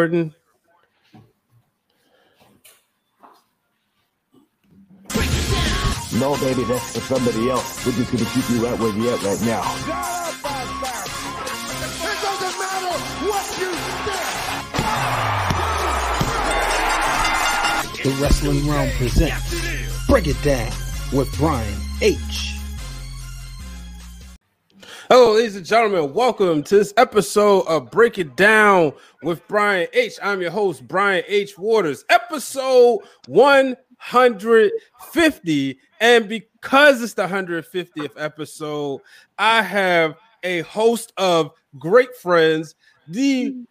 Jordan. No, baby, that's for somebody else. We're just gonna keep you right where you're at right now. It doesn't matter what you think. The Wrestling Wrealm presents Break It Down with Brian H. Hello, ladies and gentlemen. Welcome to this episode of Break It Down with Brian H. I'm your host, Brian H. Waters. Episode 150. And because it's the 150th episode, I have a host of great friends. The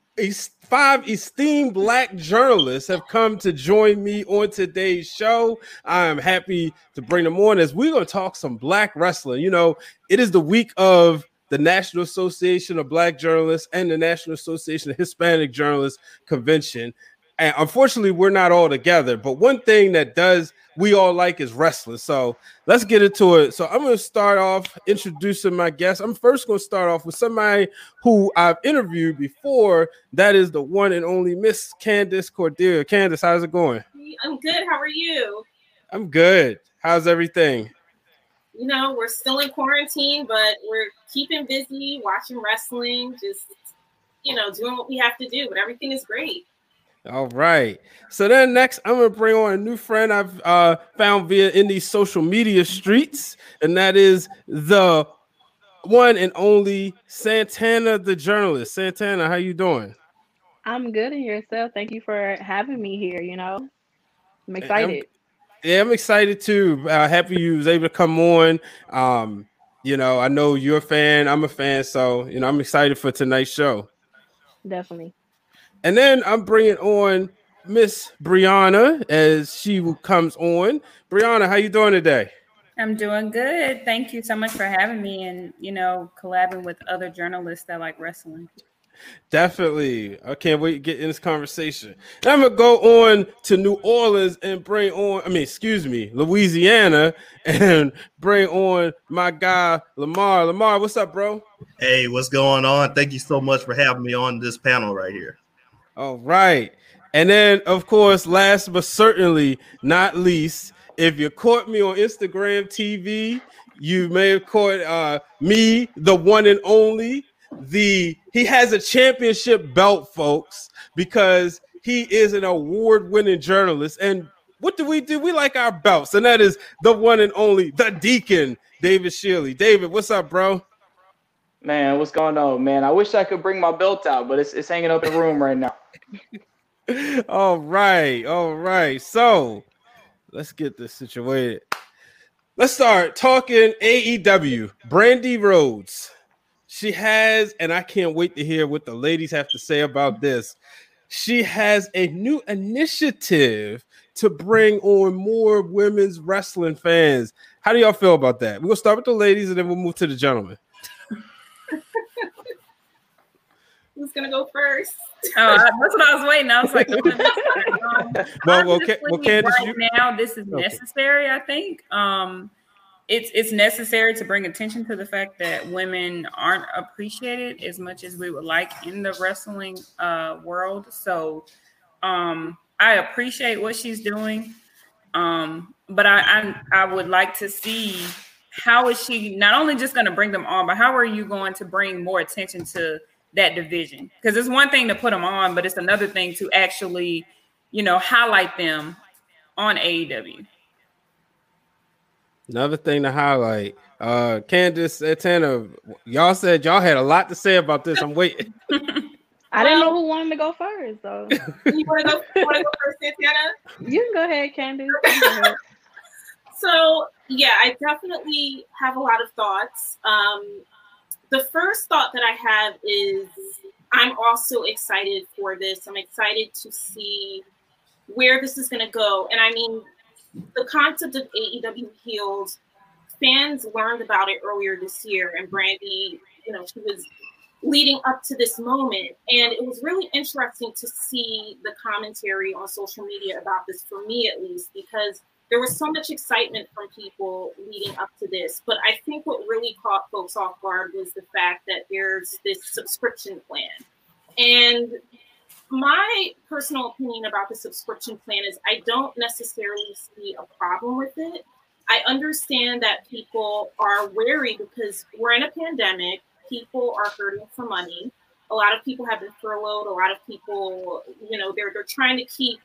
five esteemed black journalists have come to join me on today's show. I am happy to bring them on as we're going to talk some black wrestling. You know, it is the week of the National Association of Black Journalists and the National Association of Hispanic Journalists convention. And unfortunately, we're not all together. But one thing that does we all like is wrestling. So let's get into it. So I'm going to start off introducing my guest. I'm first going to start off with somebody who I've interviewed before. That is the one and only Miss Candace Cordelia. Candice, how's it going? I'm good. How are you? I'm good. How's everything? You know, we're still in quarantine, but we're keeping busy, watching wrestling, just you know, doing what we have to do. But everything is great. All right. So then next, I'm gonna bring on a new friend I've uh, found via in these social media streets, and that is the one and only Santana, the journalist. Santana, how you doing? I'm good in yourself. Thank you for having me here. You know, I'm excited. Yeah, I'm excited too. Uh, happy you was able to come on. Um, you know, I know you're a fan. I'm a fan, so you know, I'm excited for tonight's show. Definitely. And then I'm bringing on Miss Briana as she comes on. Briana, how you doing today? I'm doing good. Thank you so much for having me and, you know, collabing with other journalists that like wrestling. Definitely. I can't wait to get in this conversation. And I'm gonna go on to New Orleans and bring on, I mean, excuse me, Louisiana, and bring on my guy Lamar. Lamar, what's up, bro? Hey, what's going on? Thank you so much for having me on this panel right here. All right. And then, of course, last but certainly not least, if you caught me on Instagram TV, you may have caught uh, me, the one and only. The he has a championship belt, folks, because he is an award-winning journalist. And what do we do? We like our belts, and that is the one and only the Deacon, David Schiele. David, what's up, bro? Man, what's going on, man? I wish I could bring my belt out, but it's, it's hanging up in the room right now. all right, all right. So let's get this situated. Let's start talking AEW. Brandi Rhodes. She has, and I can't wait to hear what the ladies have to say about this. She has a new initiative to bring on more women's wrestling fans. How do y'all feel about that? We'll start with the ladies and then we'll move to the gentlemen. Who's gonna go first? Oh, that's what I was waiting. I was like, um, well, well, Ca- well, Candace, right you- now this is Okay. necessary. I think um, it's it's necessary to bring attention to the fact that women aren't appreciated as much as we would like in the wrestling uh, world. So um, I appreciate what she's doing, um, but I, I I would like to see how is she not only just going to bring them on, but how are you going to bring more attention to that division? Because it's one thing to put them on, but it's another thing to actually, you know, highlight them on AEW. Another thing to highlight. Uh Candace Santana, y'all said y'all had a lot to say about this. I'm waiting. I didn't know who wanted to go first, so You wanna go? You go first, Santana? you can go ahead, Candace. Go ahead. So yeah, I definitely have a lot of thoughts. Um, the first thought that I have is I'm also excited for this. I'm excited to see where this is going to go. And I mean, the concept of AEW healed, fans learned about it earlier this year, and Brandi, you know, she was leading up to this moment. And it was really interesting to see the commentary on social media about this, for me at least, because there was so much excitement from people leading up to this. But I think what really caught folks off guard was the fact that there's this subscription plan. And my personal opinion about the subscription plan is I don't necessarily see a problem with it. I understand that people are wary because we're in a pandemic. People are hurting for money. A lot of people have been furloughed. A lot of people, you know, they're they're trying to keep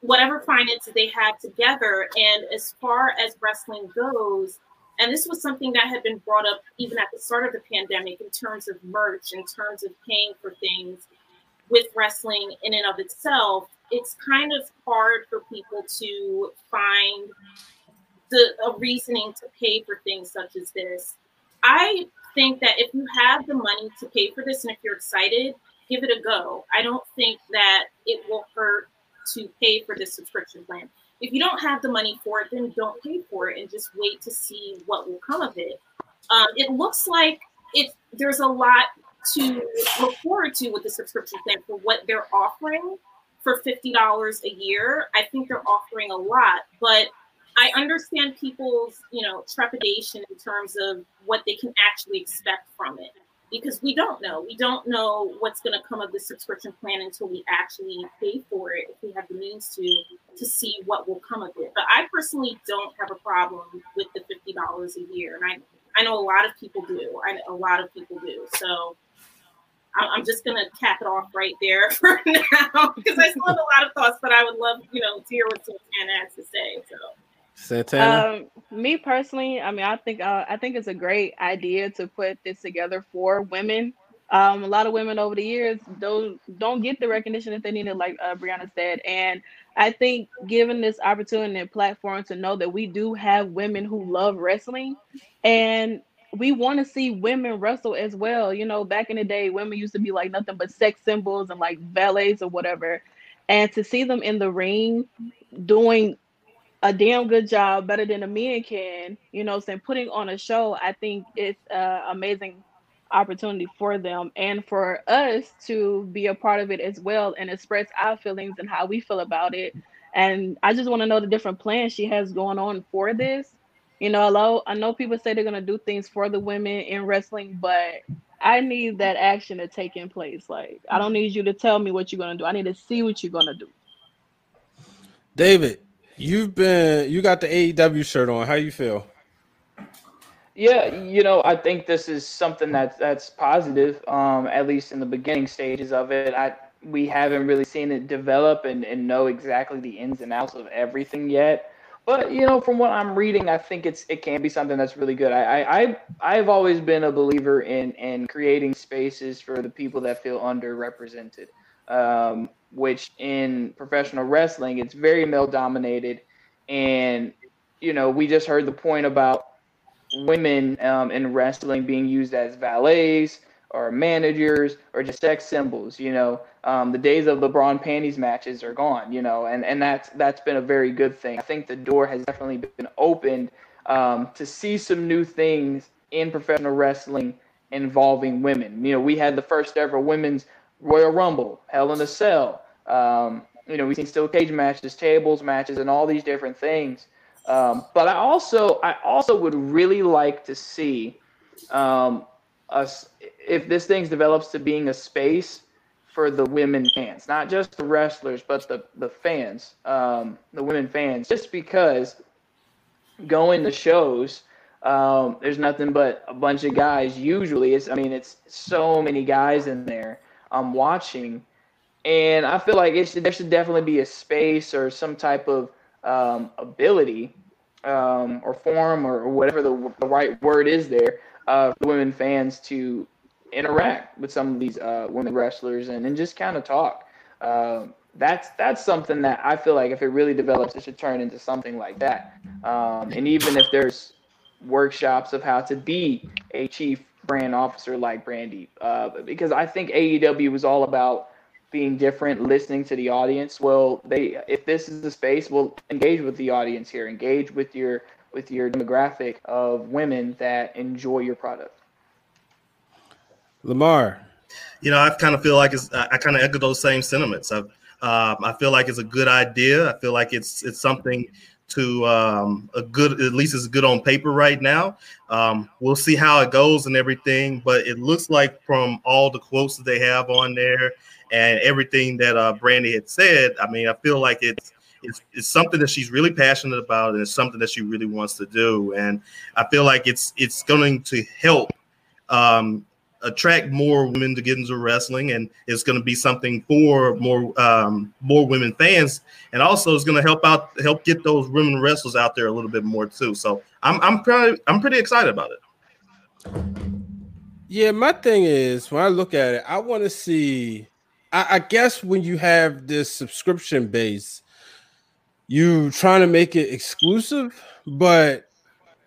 whatever finances they have together. And as far as wrestling goes, and this was something that had been brought up even at the start of the pandemic in terms of merch, in terms of paying for things with wrestling in and of itself, it's kind of hard for people to find the a reasoning to pay for things such as this. I think that if you have the money to pay for this and if you're excited, give it a go. I don't think that it will hurt to pay for this subscription plan. If you don't have the money for it, then don't pay for it and just wait to see what will come of it. Um, it looks like it there's a lot to look forward to with the subscription plan for what they're offering for $50 a year. I think they're offering a lot, but I understand people's, you know, trepidation in terms of what they can actually expect from it because we don't know. We don't know what's going to come of the subscription plan until we actually pay for it if we have the means to to see what will come of it. But I personally don't have a problem with the $50 a year and I I know a lot of people do. I a lot of people do. So I'm just gonna cap it off right there for now because I still have a lot of thoughts, but I would love, you know, to hear what Santana has to say. So Santana. Um, me personally, I mean, I think uh, I think it's a great idea to put this together for women. Um, a lot of women over the years don't don't get the recognition that they needed, like uh, Briana said, and I think given this opportunity and platform to know that we do have women who love wrestling, and we want to see women wrestle as well. You know, back in the day, women used to be like nothing but sex symbols and like valets or whatever. And to see them in the ring doing a damn good job, better than a men can, you know, saying putting on a show, I think it's an amazing opportunity for them and for us to be a part of it as well and express our feelings and how we feel about it. And I just want to know the different plans she has going on for this you know, although I know people say they're gonna do things for the women in wrestling, but I need that action to take in place. Like, I don't need you to tell me what you're gonna do. I need to see what you're gonna do. David, you've been you got the AEW shirt on. How you feel? Yeah, you know, I think this is something that's that's positive. Um, at least in the beginning stages of it, I we haven't really seen it develop and, and know exactly the ins and outs of everything yet. But you know, from what I'm reading, I think it's it can be something that's really good. I I I've always been a believer in in creating spaces for the people that feel underrepresented. Um, which in professional wrestling, it's very male dominated, and you know, we just heard the point about women um, in wrestling being used as valets or managers or just sex symbols. You know, um, the days of bra and panties matches are gone. You know, and and that's that's been a very good thing. I think the door has definitely been opened um, to see some new things in professional wrestling involving women. You know, we had the first ever women's Royal Rumble, Hell in a Cell. Um, you know, we've seen steel cage matches, tables matches, and all these different things. Um, but I also, I also would really like to see um, us if this thing develops to being a space for the women fans, not just the wrestlers, but the the fans, um, the women fans, just because going to shows, um, there's nothing but a bunch of guys. Usually, it's I mean, it's so many guys in there. I'm um, watching, and I feel like it should, there should definitely be a space or some type of um, ability um, or form or whatever the, the right word is there uh, for women fans to interact with some of these uh, women wrestlers and, and just kind of talk. Uh, that's that's something that I feel like if it really develops, it should turn into something like that. Um, and even if there's workshops of how to be a chief brand officer like Brandi, uh, because I think AEW was all about being different, listening to the audience. Well, they if this is the space, we'll engage with the audience here, engage with your with your demographic of women that enjoy your product. Lamar. You know, I kind of feel like it's. I kind of echo those same sentiments. I, um, I feel like it's a good idea. I feel like it's it's something to um, a good, at least it's good on paper right now. Um, we'll see how it goes and everything, but it looks like from all the quotes that they have on there and everything that uh, Brandi had said. I mean, I feel like it's it's, it's something that she's really passionate about, and it's something that she really wants to do. And I feel like it's it's going to help um, attract more women to get into wrestling, and it's going to be something for more um, more women fans, and also it's going to help out help get those women wrestlers out there a little bit more too. So I'm I'm pretty I'm pretty excited about it. Yeah, my thing is when I look at it, I want to see. I, I guess when you have this subscription base, you trying to make it exclusive, but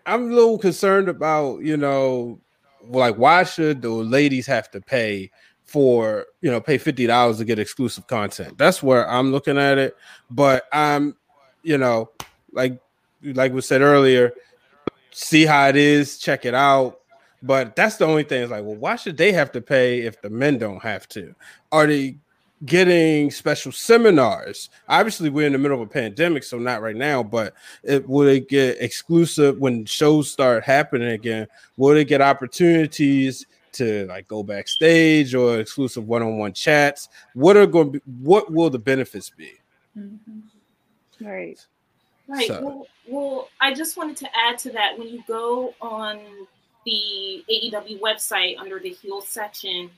I'm a little concerned about you know, like why should the ladies have to pay for you know pay fifty dollars to get exclusive content? That's where I'm looking at it. But I'm, you know, like like we said earlier, see how it is, check it out. But that's the only thing. It's like, well, why should they have to pay if the men don't have to? Are they getting special seminars? Obviously, we're in the middle of a pandemic, so not right now. But it, will they get exclusive when shows start happening again? Will they get opportunities to like go backstage or exclusive one-on-one chats? What are going to be? What will the benefits be? Mm-hmm. Right. Right. So- Well, well, I just wanted to add to that when you go on the AEW website under the heel section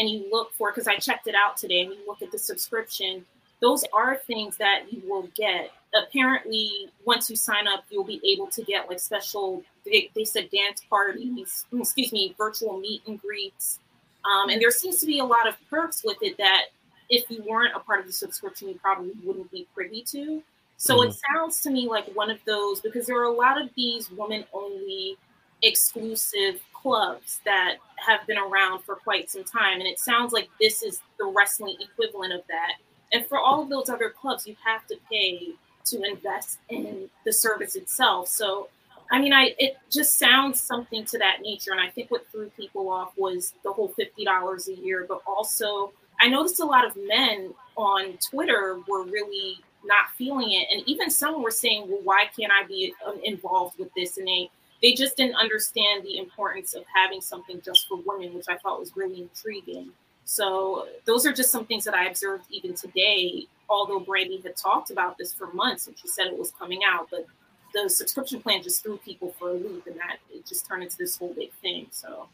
and you look for because I checked it out today and you look at the subscription, those are things that you will get. Apparently, once you sign up, you'll be able to get like special. They, they said dance parties, excuse me, virtual meet and greets, um, and there seems to be a lot of perks with it that if you weren't a part of the subscription, you probably wouldn't be privy to. So it sounds to me like one of those because there are a lot of these women only exclusive clubs that have been around for quite some time. And it sounds like this is the wrestling equivalent of that. And for all of those other clubs, you have to pay to invest in the service itself. So, I mean, I it just sounds something to that nature. And I think what threw people off was the whole fifty dollars a year, but also I noticed a lot of men on Twitter were really not feeling it, and even some were saying, "Well, why can't I be um, involved with this?" And they they just didn't understand the importance of having something just for women, which I thought was really intriguing. So those are just some things that I observed even today. Although Brandi had talked about this for months and she said it was coming out, but the subscription plan just threw people for a loop, and that it just turned into this whole big thing. So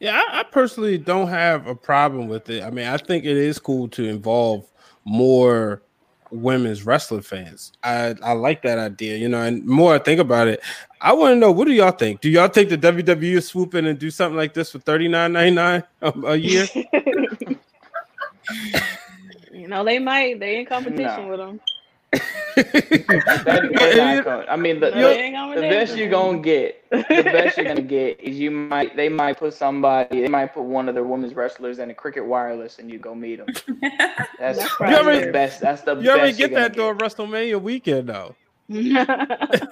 Yeah, I, I personally don't have a problem with it. I mean, I think it is cool to involve more women's wrestling fans. I, I like that idea, you know, and more I think about it, I want to know what do y'all think? Do y'all think the WWE is swoop in and do something like this for thirty nine ninety nine a year? You know, they might. They in competition No. with them. That- they're not coming. I mean, the, They the, the best you're gonna get, the best you're gonna get is you might they might put somebody, they might put one of their women's wrestlers in a cricket wireless, and you go meet them. That's, That's that's probably- the best. That's the You already best. you're get that during WrestleMania weekend though.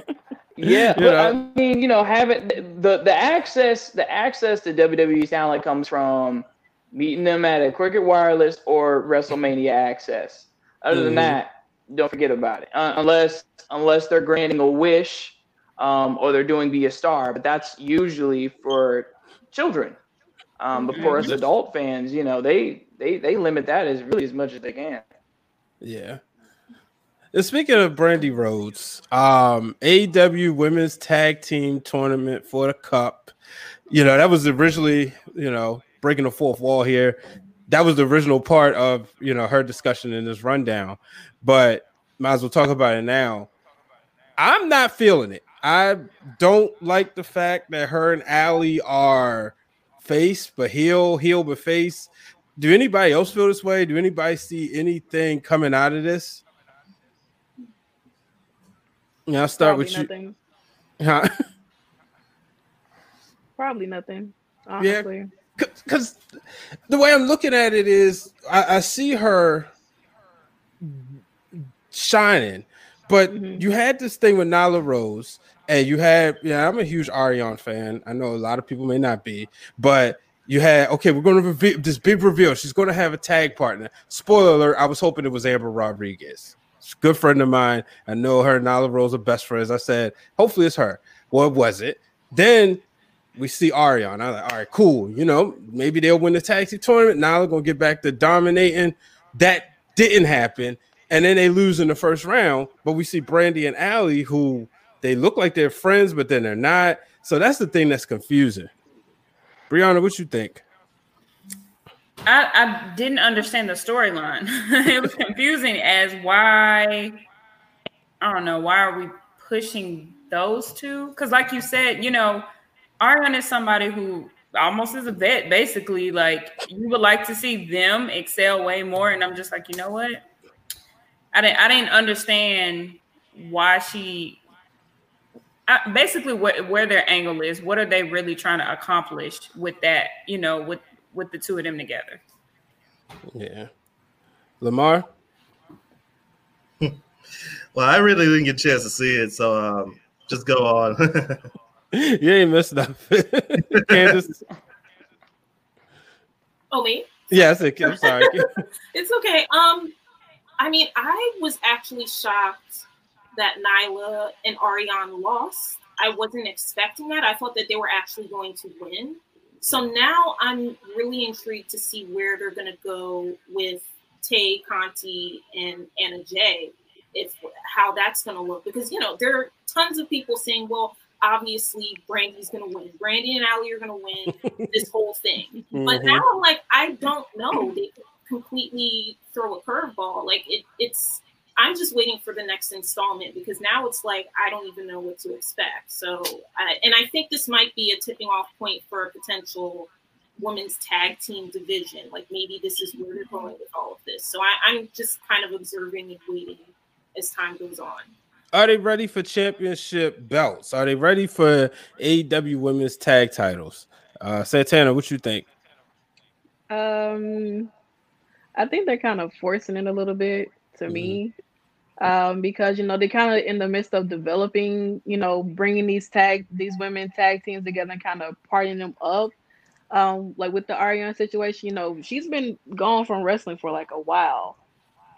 Yeah, You but know? I mean, you know, having the the access, the access to WWE sound like comes from meeting them at a Cricket Wireless or WrestleMania access. Other than Mhm. that, don't forget about it. Uh, unless unless they're granting a wish, um, or they're doing be a star, but that's usually for children. Um, but for us adult fans, you know, they they they limit that as really as much as they can. Yeah. And speaking of Brandi Rhodes, um, AEW Women's Tag Team Tournament for the Cup. You know, that was originally, you know, breaking the fourth wall here. That was the original part of, you know, her discussion in this rundown. But might as well talk about it now. I'm not feeling it. I don't like the fact that her and Allie are face but heel, heel but face. Do anybody else feel this way? Do anybody see anything coming out of this? Yeah, I'll start Probably with nothing. you. Huh? Probably nothing. Honestly. Because the way I'm looking at it is, I, I see her shining, but Mhm. you had this thing with Nyla Rose, and you had, yeah, I'm a huge Ariane fan. I know a lot of people may not be, but you had, okay, we're going to reveal this big reveal. She's going to have a tag partner. Spoiler alert, I was hoping it was Amber Rodriguez. She's a good friend of mine. I know her and Nyla Rose are best friends. I said, hopefully it's her. Well, it was it. Then we see Ariane. I'm like, all right, cool. You know, maybe they'll win the tag team tournament. Now they're gonna get back to dominating. that didn't happen, and then they lose in the first round. But we see Brandi and Allie who they look like they're friends, but then they're not. So that's the thing that's confusing. Briana, what you think? I, I didn't understand the storyline. it was confusing as why I don't know why are we pushing those two? Because like you said, you know, Ariane is somebody who almost is a vet, basically. Like you would like to see them excel way more, and I'm just like, you know what? I didn't I didn't understand why she I, basically what where their angle is. What are they really trying to accomplish with that? You know, with with the two of them together. Yeah, Lamar. well, I really didn't get a chance to see it, so um, just go on. you ain't missed nothing, Candace. Oh me? Yeah, I I'm sorry. it's okay. Um, I mean, I was actually shocked that Nyla and Ariane lost. I wasn't expecting that. I thought that they were actually going to win. So now I'm really intrigued to see where they're going to go with Tay, Conti, and Anna Jay. If how that's going to look, because you know there are tons of people saying, "Well, obviously Brandi's going to win. Brandi and Allie are going to win this whole thing." Mm-hmm. But now I'm like, I don't know. They completely throw a curveball. Like it, it's I'm just waiting for the next installment because now it's like I don't even know what to expect. So, I, and I think this might be a tipping off point for a potential women's tag team division. Like maybe this is where they're going with all of this. So I, I'm just kind of observing and waiting as time goes on. Are they ready for championship belts? Are they ready for AEW women's tag titles? Uh, Santana, what you think? Um, I think they're kind of forcing it a little bit to mm-hmm. me um, because you know they're kind of in the midst of developing, you know, bringing these tag these women tag teams together and kind of partying them up. Um, like with the Ariane situation, you know, she's been gone from wrestling for like a while,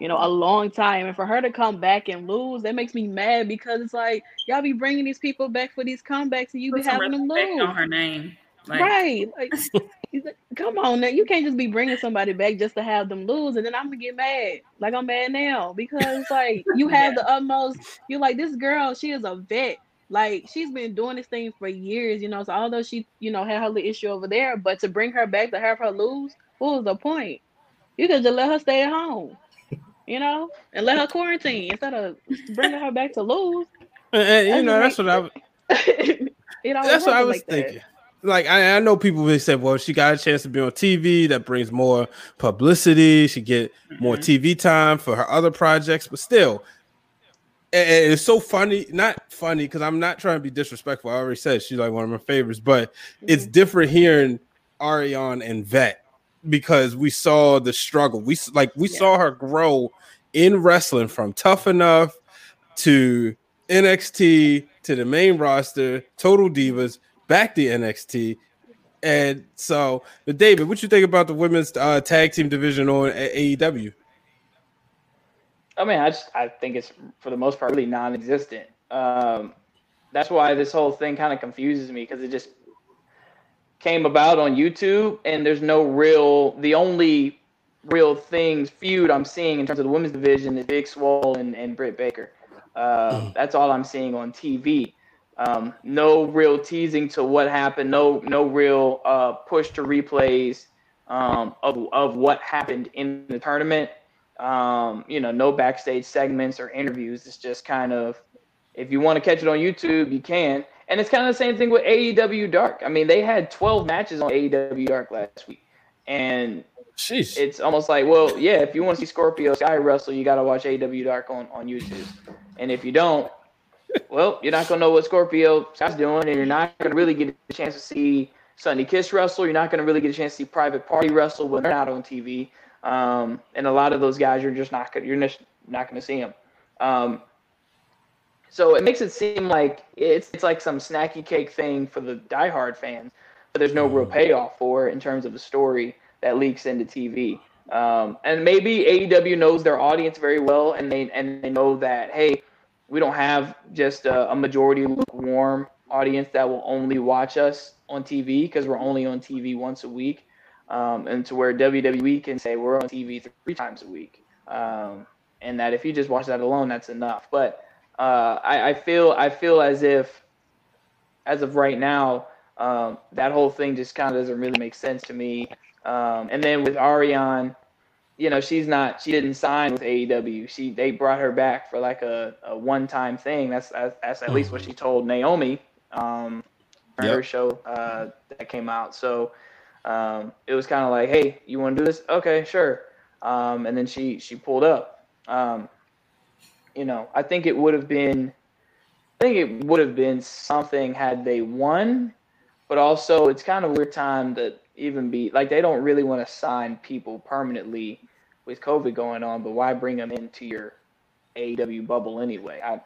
you know, a long time, and for her to come back and lose, that makes me mad because it's like y'all be bringing these people back for these comebacks and you Put be having them lose on her name. Like, right. Like, like, come on now. You can't just be bringing somebody back just to have them lose. And then I'm going to get mad. Like, I'm mad now because, like, you have yeah. the utmost. You're like, this girl, she is a vet. Like, she's been doing this thing for years, you know. So, although she, you know, had her little issue over there, but to bring her back to have her lose, what was the point? You could just let her stay at home, you know, and let her quarantine instead of bringing her back to lose. And, and you know, that's what I was. you know, that's what I was like thinking. That like I, I, know people they said, well, she got a chance to be on TV. That brings more publicity. She get mm-hmm. more TV time for her other projects, but still, and it's so funny. Not funny because I'm not trying to be disrespectful. I already said she's like one of my favorites, but mm-hmm. it's different hearing Ariane and Vet because we saw the struggle. We like we yeah. saw her grow in wrestling from Tough Enough to NXT to the main roster, Total Divas back to NXT. And so, but David, what you think about the women's uh, tag team division on AEW? I mean, I just I think it's for the most part really non-existent. Um, that's why this whole thing kind of confuses me because it just came about on YouTube, and there's no real. The only real things feud I'm seeing in terms of the women's division is Big Swole and, and Britt Baker. Uh, that's all I'm seeing on TV. Um, no real teasing to what happened. No no real uh, push to replays um, of of what happened in the tournament. Um, you know, no backstage segments or interviews. It's just kind of if you want to catch it on YouTube, you can. And it's kind of the same thing with AEW Dark. I mean, they had 12 matches on AEW Dark last week, and Sheesh. it's almost like, well, yeah, if you want to see Scorpio Sky wrestle, you got to watch AEW Dark on on YouTube. And if you don't, well, you're not gonna know what Scorpio Sky's doing, and you're not gonna really get a chance to see Sonny Kiss wrestle. You're not gonna really get a chance to see Private Party wrestle when they're not on TV. Um, and a lot of those guys, you're just not gonna you're just not gonna see them. Um, so it makes it seem like it's it's like some snacky cake thing for the diehard fans, but there's no real payoff for it in terms of the story that leaks into TV. Um, and maybe AEW knows their audience very well, and they and they know that hey, we don't have just a, a majority lukewarm audience that will only watch us on TV because we're only on TV once a week. um, and to where WWE can say we're on TV three times a week, um, and that if you just watch that alone, that's enough. But uh, I, I, feel I feel as if, as of right now, um, that whole thing just kind of doesn't really make sense to me. Um, and then with Ariane, you know, she's not she didn't sign with AEW. She they brought her back for like a, a one time thing. That's, that's that's at least what she told Naomi. Um, yep. her show uh, that came out. So um, it was kind of like, hey, you want to do this? Okay, sure. Um, and then she she pulled up. Um, you know, I think it would have been, I think it would have been something had they won, but also it's kind of weird time to even be like they don't really want to sign people permanently with COVID going on, but why bring them into your AEW bubble anyway? I,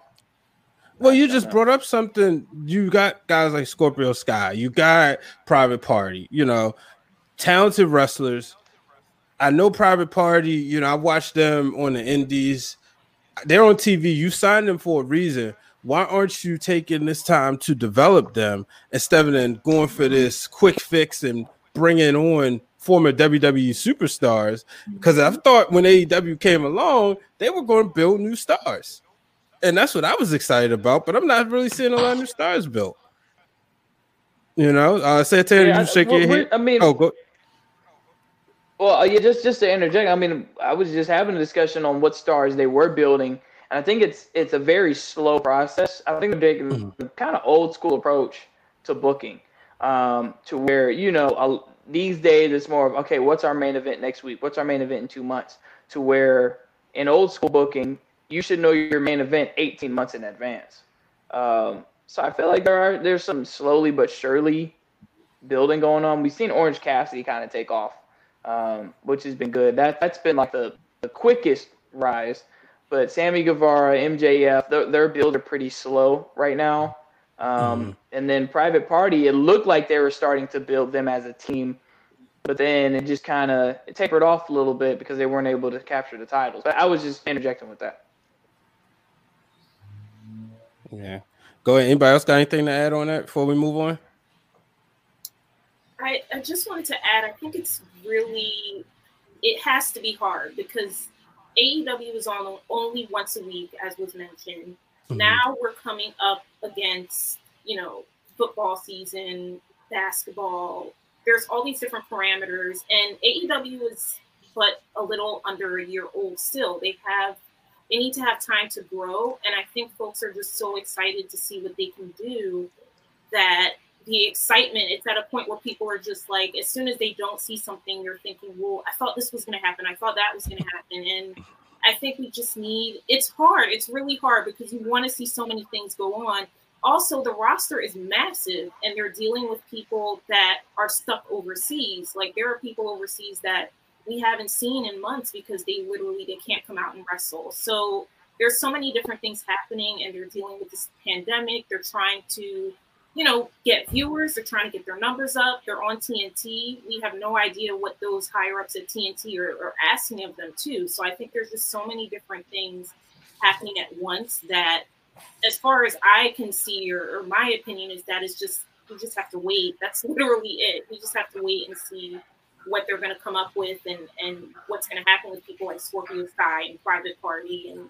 well, you just brought up something. You got guys like Scorpio Sky. You got Private Party. You know, talented wrestlers. I know Private Party. You know, I watched them on the Indies. They're on TV. You signed them for a reason. Why aren't you taking this time to develop them instead of then going for this quick fix and bringing on former WWE superstars? Because I thought when AEW came along, they were going to build new stars and that's what I was excited about. But I'm not really seeing a lot of new stars built. You know, uh, Santana, yeah, you shake well, your head. I mean, oh, go. Well, uh, yeah, just just to interject, I mean, I was just having a discussion on what stars they were building, and I think it's it's a very slow process. I think they're taking mm-hmm. kind of old school approach to booking, um, to where you know these days it's more of okay, what's our main event next week? What's our main event in two months? To where in old school booking, you should know your main event 18 months in advance. Um, so I feel like there are there's some slowly but surely building going on. We've seen Orange Cassidy kind of take off, um, which has been good. That that's been like the, the quickest rise. But Sammy Guevara, MJF, their, their build are pretty slow right now. Um, mm-hmm. And then Private Party, it looked like they were starting to build them as a team, but then it just kind of tapered off a little bit because they weren't able to capture the titles. But I was just interjecting with that. Yeah. Go ahead. Anybody else got anything to add on that before we move on? I, I just wanted to add, I think it's really, it has to be hard because AEW is on only once a week, as was mentioned. Mm-hmm. Now we're coming up against, you know, football season, basketball. There's all these different parameters, and AEW is but a little under a year old still. They have they need to have time to grow. And I think folks are just so excited to see what they can do that the excitement, it's at a point where people are just like, as soon as they don't see something, you're thinking, well, I thought this was going to happen. I thought that was going to happen. And I think we just need, it's hard. It's really hard because you want to see so many things go on. Also, the roster is massive and they're dealing with people that are stuck overseas. Like there are people overseas that we haven't seen in months because they literally they can't come out and wrestle. So there's so many different things happening and they're dealing with this pandemic. They're trying to, you know, get viewers, they're trying to get their numbers up. They're on TNT. We have no idea what those higher ups at TNT are, are asking of them too. So I think there's just so many different things happening at once that as far as I can see, or, or my opinion is that it's just we just have to wait. That's literally it. We just have to wait and see what they're going to come up with and and what's going to happen with people like Scorpio Sky and Private Party and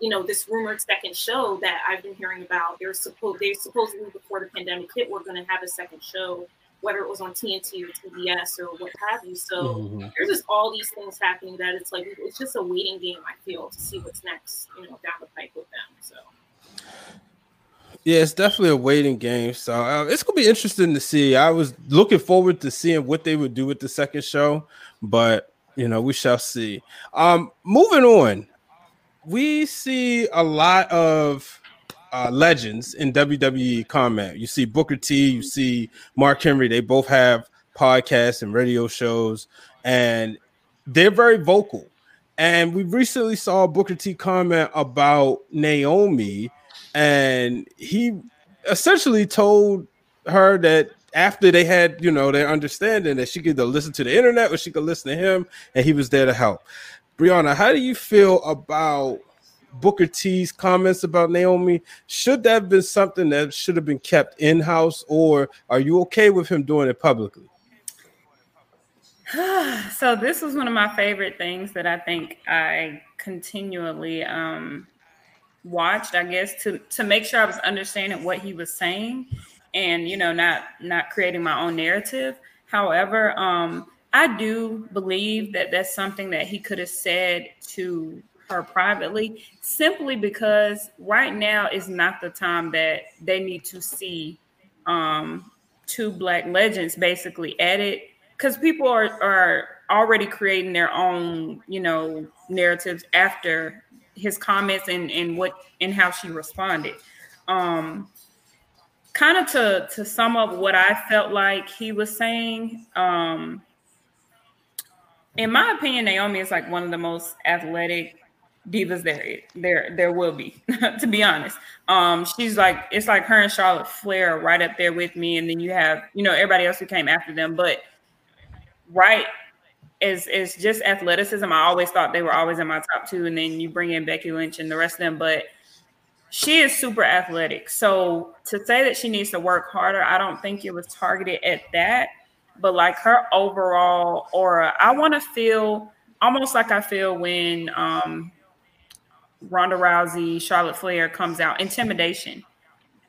you know this rumored second show that I've been hearing about. They're supposed they supposedly before the pandemic hit were going to have a second show, whether it was on TNT or TBS or what have you. So mm-hmm. there's just all these things happening that it's like it's just a waiting game. I feel to see what's next, you know, down the pipe with them. So. Yeah, it's definitely a waiting game. So uh, it's gonna be interesting to see. I was looking forward to seeing what they would do with the second show, but you know, we shall see. Um, moving on, we see a lot of uh, legends in WWE comment. You see Booker T, you see Mark Henry. They both have podcasts and radio shows, and they're very vocal. And we recently saw Booker T comment about Naomi and he essentially told her that after they had you know their understanding that she could listen to the internet or she could listen to him and he was there to help briana how do you feel about booker t's comments about naomi should that have been something that should have been kept in-house or are you okay with him doing it publicly so this was one of my favorite things that I think I continually um, watched. I guess to to make sure I was understanding what he was saying, and you know, not not creating my own narrative. However, um, I do believe that that's something that he could have said to her privately, simply because right now is not the time that they need to see um, two black legends basically at it because people are are already creating their own you know narratives after his comments and and what and how she responded. Um kind of to to sum up what i felt like he was saying um in my opinion naomi is like one of the most athletic divas there there there will be to be honest um she's like it's like her and charlotte flair right up there with me and then you have you know everybody else who came after them but right is is just athleticism. I always thought they were always in my top two, and then you bring in Becky Lynch and the rest of them, but she is super athletic. So to say that she needs to work harder, I don't think it was targeted at that, but like her overall aura, I want to feel almost like I feel when um Ronda Rousey, Charlotte Flair comes out, intimidation.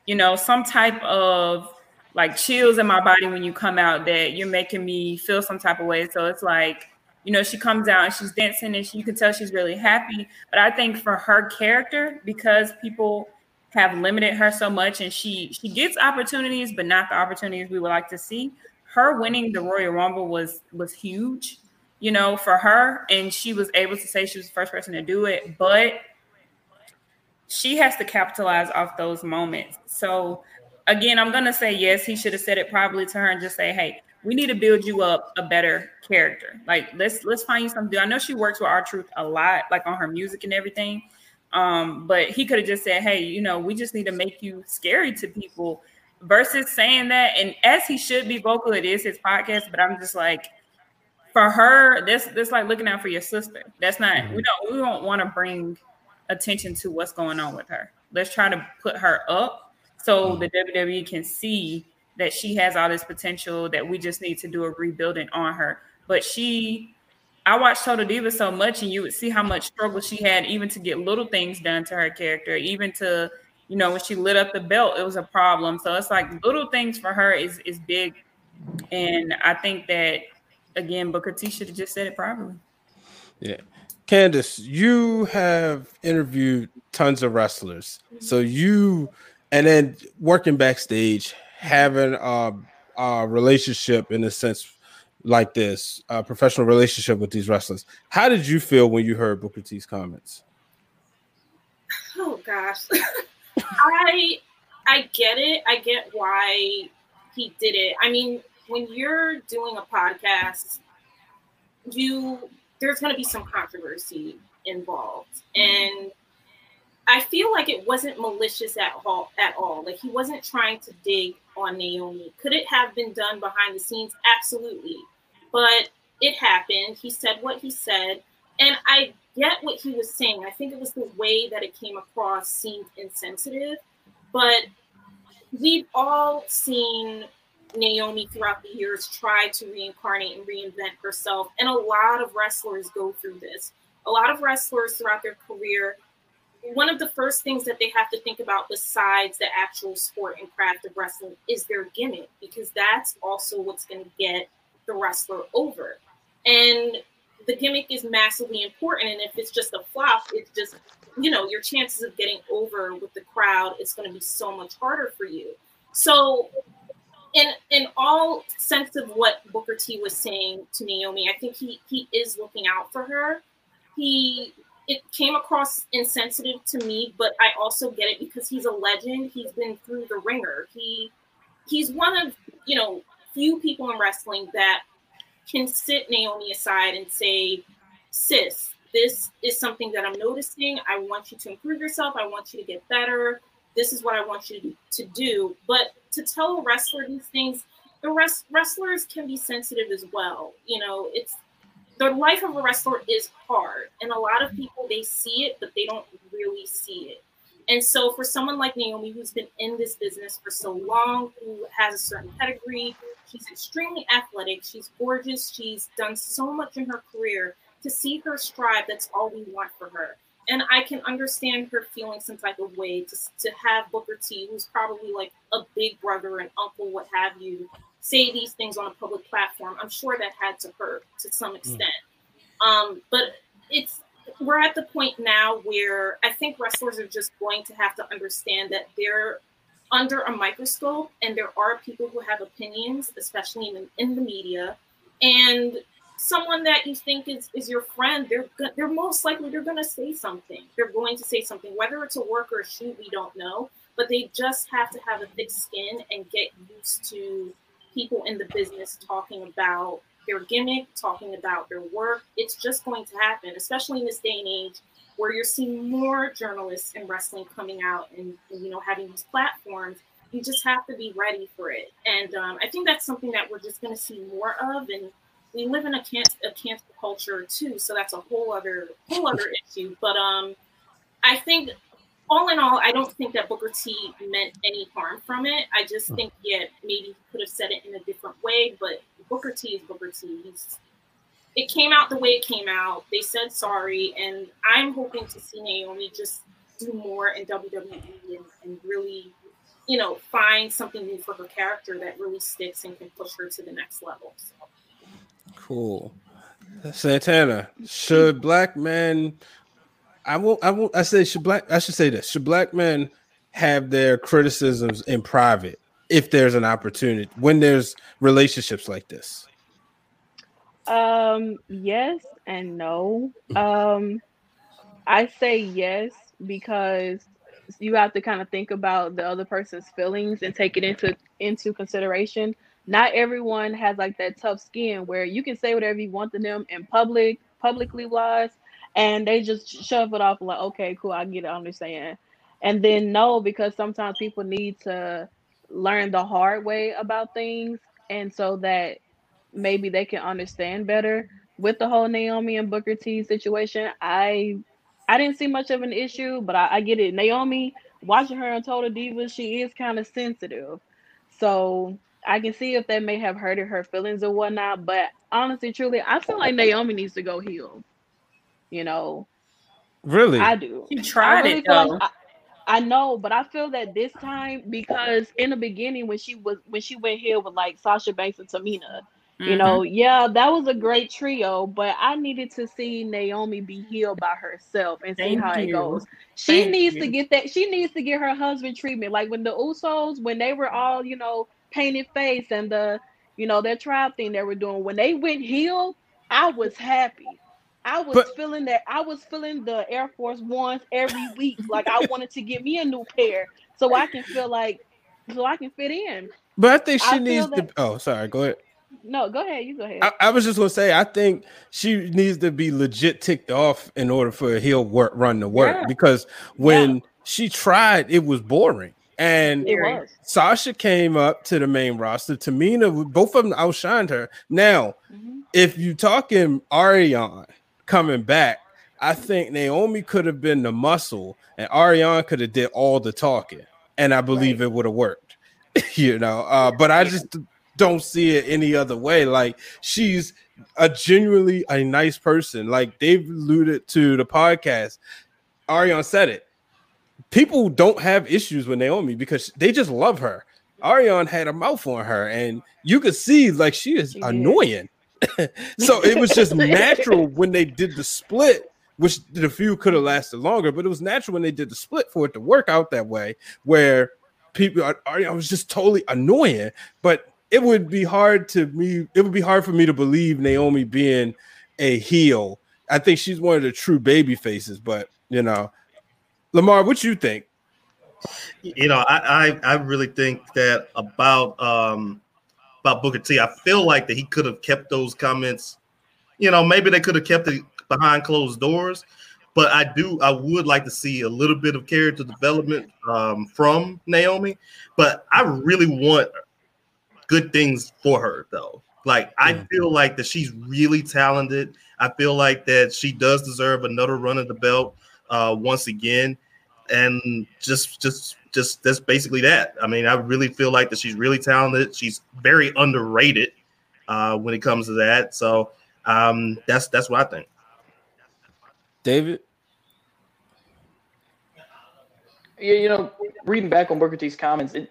You know, some type of like chills in my body when you come out that you're making me feel some type of way. So it's like, you know, she comes out and she's dancing and she, you can tell she's really happy. But I think for her character, because people have limited her so much and she she gets opportunities, but not the opportunities we would like to see. Her winning the Royal Rumble was was huge, you know, for her. And she was able to say she was the first person to do it, but she has to capitalize off those moments. So again, I'm gonna say yes. He should have said it probably to her and just say, "Hey, we need to build you up a better character. Like let's let's find you something." I know she works with R-Truth a lot, like on her music and everything. Um, but he could have just said, "Hey, you know, we just need to make you scary to people." Versus saying that, and as he should be vocal, it is his podcast. But I'm just like, for her, this this like looking out for your sister. That's not mm-hmm. we don't we don't want to bring attention to what's going on with her. Let's try to put her up so the WWE can see that she has all this potential that we just need to do a rebuilding on her. But she, I watched Total Diva so much, and you would see how much struggle she had even to get little things done to her character, even to you know when she lit up the belt, it was a problem. So it's like little things for her is is big, and I think that again, Booker T should have just said it properly. Yeah. Candace, you have interviewed tons of wrestlers. So you and then working backstage, having a, a relationship in a sense like this, a professional relationship with these wrestlers. How did you feel when you heard Booker T's comments? Oh gosh, I I get it. I get why he did it. I mean, when you're doing a podcast, you there's going to be some controversy involved, and I feel like it wasn't malicious at all. At all, like he wasn't trying to dig on Naomi. Could it have been done behind the scenes? Absolutely, but it happened. He said what he said, and I get what he was saying. I think it was the way that it came across seemed insensitive, but we've all seen Naomi throughout the years try to reincarnate and reinvent herself, and a lot of wrestlers go through this. A lot of wrestlers throughout their career one of the first things that they have to think about besides the actual sport and craft of wrestling is their gimmick because that's also what's going to get the wrestler over and the gimmick is massively important and if it's just a flop it's just you know your chances of getting over with the crowd is going to be so much harder for you so in in all sense of what booker t was saying to naomi i think he he is looking out for her he it came across insensitive to me, but I also get it because he's a legend. He's been through the ringer. He he's one of you know few people in wrestling that can sit Naomi aside and say, "Sis, this is something that I'm noticing. I want you to improve yourself. I want you to get better. This is what I want you to, do." But to tell a wrestler these things, the rest wrestlers can be sensitive as well. You know, it's the life of a wrestler is hard and a lot of mm-hmm. people they see it but they don't really see it and so for someone like naomi who's been in this business for so long who has a certain pedigree She's extremely athletic. She's gorgeous. She's done so much in her career. To see her strive, that's all we want for her. And I can understand her feeling some type of way to, to have Booker T, who's probably like a big brother and uncle, what have you, say these things on a public platform. I'm sure that had to hurt to some extent. Um, but it's we're at the point now where I think wrestlers are just going to have to understand that they're under a microscope and there are people who have opinions, especially in, in the media. And someone that you think is, is your friend, they're they're most likely they're going to say something. They're going to say something, whether it's a work or a shoot, we don't know. But they just have to have a thick skin and get used to people in the business talking about their gimmick, talking about their work. It's just going to happen, especially in this day and age where you're seeing more journalists in wrestling coming out and, and you know having these platforms. You just have to be ready for it, and um, I think that's something that we're just going to see more of. And we live in a cancel, a cancel culture too, so that's a whole other whole other issue. But um, I think all in all, I don't think that Booker T meant any harm from it. I just Hmm. think, yeah, maybe he could have said it in a different way, but Booker T is Booker T. He's, it came out the way it came out. They said sorry, and I'm hoping to see Naomi just do more in WWE and, and really, you know, find something new for her character that really sticks and can push her to the next level. So. Cool. Santana, should black men I won't I won't I say should black I should say this. Should black men have their criticisms in private if there's an opportunity when there's relationships like this? Um, yes and no. Um, I say yes because you have to kind of think about the other person's feelings and take it into into consideration. Not everyone has like that tough skin where you can say whatever you want to them in public, publicly wise, and they just shove it off like, okay, cool, I get it, I understand. And then no, because sometimes people need to learn the hard way about things, and so that maybe they can understand better with the whole Naomi and Booker T situation. I I didn't see much of an issue, but I, I get it. Naomi, watching her on Total Divas, she is kind of sensitive. So I can see if that may have hurted her feelings or whatnot. But honestly, truly, I feel like Naomi needs to go heel. You know, Really? I do. You tried really it though. like I, I know, but I feel that this time because in the beginning when she was when she went here with like Sasha Banks and Tamina, Mm-hmm. you know, yeah, that was a great trio, but I needed to see Naomi be healed by herself and see Thank how it goes. She Thank needs you. to get that. She needs to get her husband treatment, like when the Usos, when they were all, you know, painted face and the, you know, their tribe thing they were doing. When they went healed, I was happy. I was But- feeling that. I was feeling the Air Force Ones every week. Like I wanted to get me a new pair so I can feel like, so I can fit in. But I think she feel needs to oh sorry, go ahead. No, go ahead. You go ahead. I, I was just gonna say, I think she needs to be legit ticked off in order for a heel work run to work Yeah. because when she tried, it was boring. And it was. Sasha came up to the main roster. Tamina, both of them outshined her. Now, Mhm. if you talking Ariane coming back, I think Naomi could have been the muscle, and Ariane could have did all the talking, and I believe it would have worked. you know, uh, but I just don't see it any other way. Like she's a genuinely a nice person. Like they've alluded to the podcast. Ariane said it. People don't have issues with Naomi because they just love her. Ariane had a mouth on her, and you could see like she is She annoying. so it was just natural when they did the split, which the feud could have lasted longer, but it was natural when they did the split for it to work out that way, where people are, Ariane was just totally annoying. But it would be hard to me, it would be hard for me to believe Naomi being a heel. I think she's one of the true baby faces, but you know, Lamar, what you think? you know, I, I I really think that about um about Booker T. I feel like that he could have kept those comments. You know, maybe they could have kept it behind closed doors, but I do I would like to see a little bit of character development um, from Naomi. But I really want good things for her though. Like I feel like that she's really talented. I feel like that she does deserve another run of the belt uh, once again and just just just that's basically that. I mean, I really feel like that she's really talented. She's very underrated uh, when it comes to that. So um, that's that's what I think. David. Yeah, you know, reading back on Booker T's comments, it,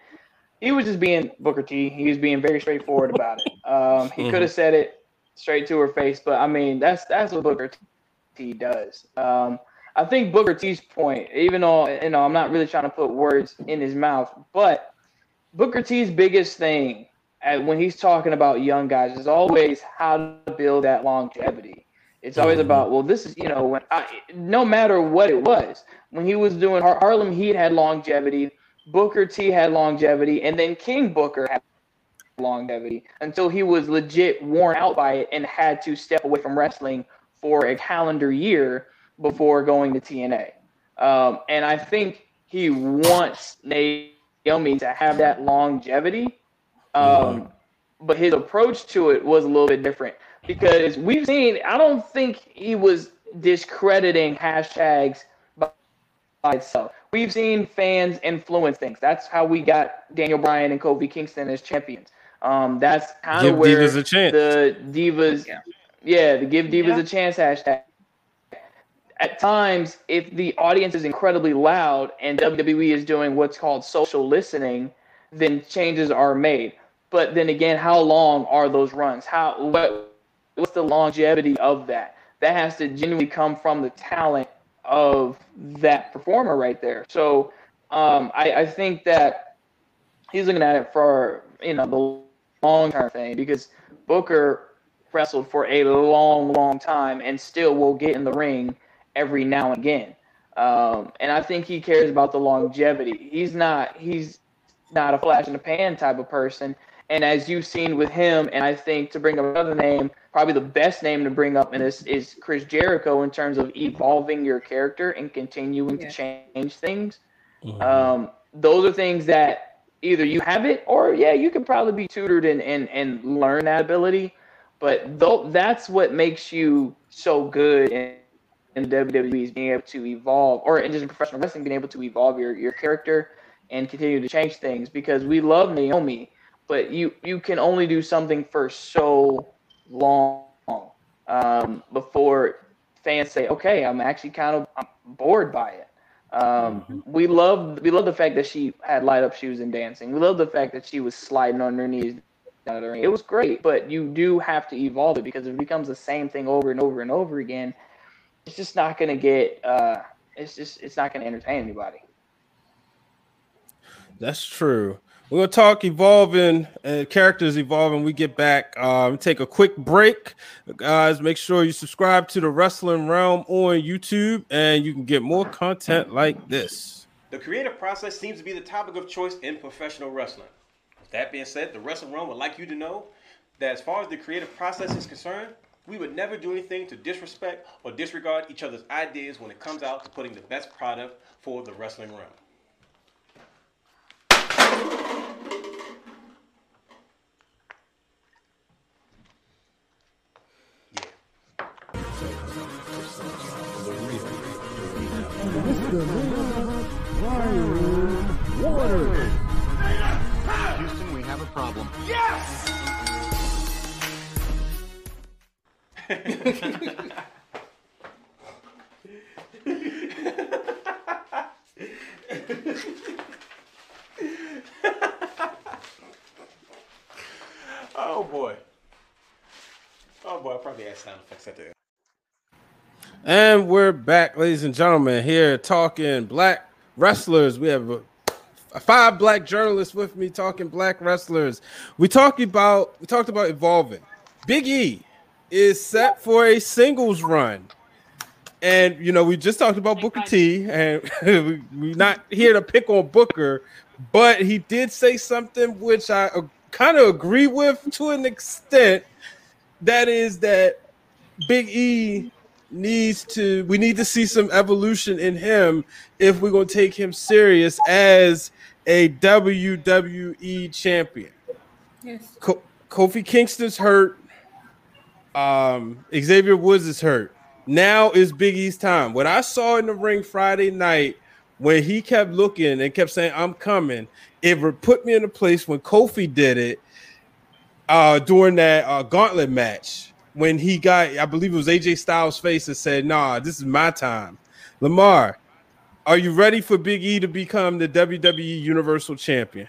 he was just being Booker T. He was being very straightforward about it. Um, he Mhm. could have said it straight to her face, but I mean, that's that's what Booker T does. Um, I think Booker T's point, even though you know I'm not really trying to put words in his mouth, but Booker T's biggest thing uh, when he's talking about young guys is always how to build that longevity. It's always about well, this is you know when I, no matter what it was when he was doing Har- Harlem Heat had longevity, Booker T had longevity, and then King Booker had longevity until he was legit worn out by it and had to step away from wrestling for a calendar year before going to TNA. Um, and I think he wants Naomi to have that longevity. Um, but his approach to it was a little bit different because we've seen, I don't think he was discrediting hashtags by, by itself. We've seen fans influence things. That's how we got Daniel Bryan and Kofi Kingston as champions. Um, that's kind Give of where divas a chance. the divas, yeah, the give divas Yeah. a chance hashtag. At times, if the audience is incredibly loud and WWE is doing what's called social listening, then changes are made. But then again, how long are those runs? How what what's the longevity of that? That has to genuinely come from the talent of that performer right there. So um, I, I think that he's looking at it for you know the long term thing because Booker wrestled for a long, long time and still will get in the ring every now and again. Um, and I think he cares about the longevity. He's not he's not a flash in the pan type of person. And as you've seen with him, and I think to bring up another name, probably the best name to bring up in this is Chris Jericho in terms of evolving your character and continuing to change things. Um, those are things that either you have it or yeah, you can probably be tutored and and, and learn that ability. But though that's what makes you so good in, in WWE is being able to evolve, or in just professional wrestling, being able to evolve your, your character and continue to change things. Because we love Naomi, but you you can only do something for so long um, before fans say, okay, I'm actually kind of I'm bored by it. Um, We love we love the fact that she had light up shoes and dancing. We love the fact that she was sliding on her knees down the ring. It was great, but you do have to evolve it because if it becomes the same thing over and over and over again, it's just not going to get. Uh, it's just it's not going to entertain anybody. That's true. We're gonna talk evolving and characters evolving. We get back. Um, take a quick break, guys. Make sure you subscribe to the Wrestling Wrealm on YouTube, and you can get more content like this. The creative process seems to be the topic of choice in professional wrestling. With that being said, the Wrestling Wrealm would like you to know that as far as the creative process is concerned, we would never do anything to disrespect or disregard each other's ideas when it comes out to putting the best product for the Wrestling Wrealm. Houston, we have a problem. Oh boy. Oh boy, I probably had sound effects at the end. And we're back, ladies and gentlemen, here talking black wrestlers. We have five black journalists with me talking black wrestlers. We talked about we talked about evolving. Big E is set for a singles run. And you know, we just talked about Booker T, and we, we're not here to pick on Booker, but he did say something which I kind of agree with to an extent. That is that Big E needs to we need to see some evolution in him if we're going to take him serious as a WWE champion. Yes. Ko- Kofi Kingston's hurt. Um, Xavier Woods is hurt. Now is Big E's time. What I saw in the ring Friday night when he kept looking and kept saying, I'm coming, it put me in a place when Kofi did it uh, during that uh, gauntlet match when he got, I believe it was AJ Styles' face and said, Nah, this is my time. Lamar, are you ready for Big E to become the WWE Universal Champion?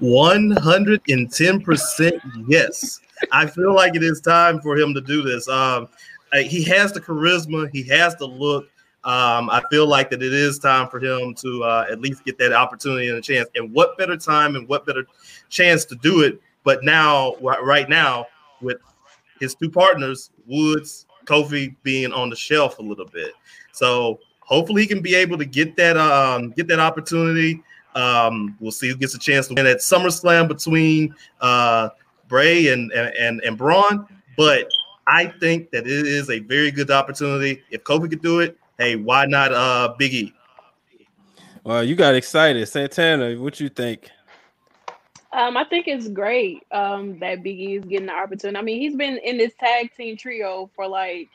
110% yes. I feel like it is time for him to do this. Um, he has the charisma, he has the look. Um, I feel like that it is time for him to uh, at least get that opportunity and a chance. And what better time and what better chance to do it? But now, right now, with his two partners, Woods, Kofi being on the shelf a little bit. So hopefully he can be able to get that um, get that opportunity. Um, we'll see who gets a chance to win at SummerSlam between uh, Bray and, and and Braun. But I think that it is a very good opportunity. If Kofi could do it, hey, why not uh Big E? Well, you got excited, Santana. What you think? Um, I think it's great um, that Big E is getting the opportunity. I mean, he's been in this tag team trio for like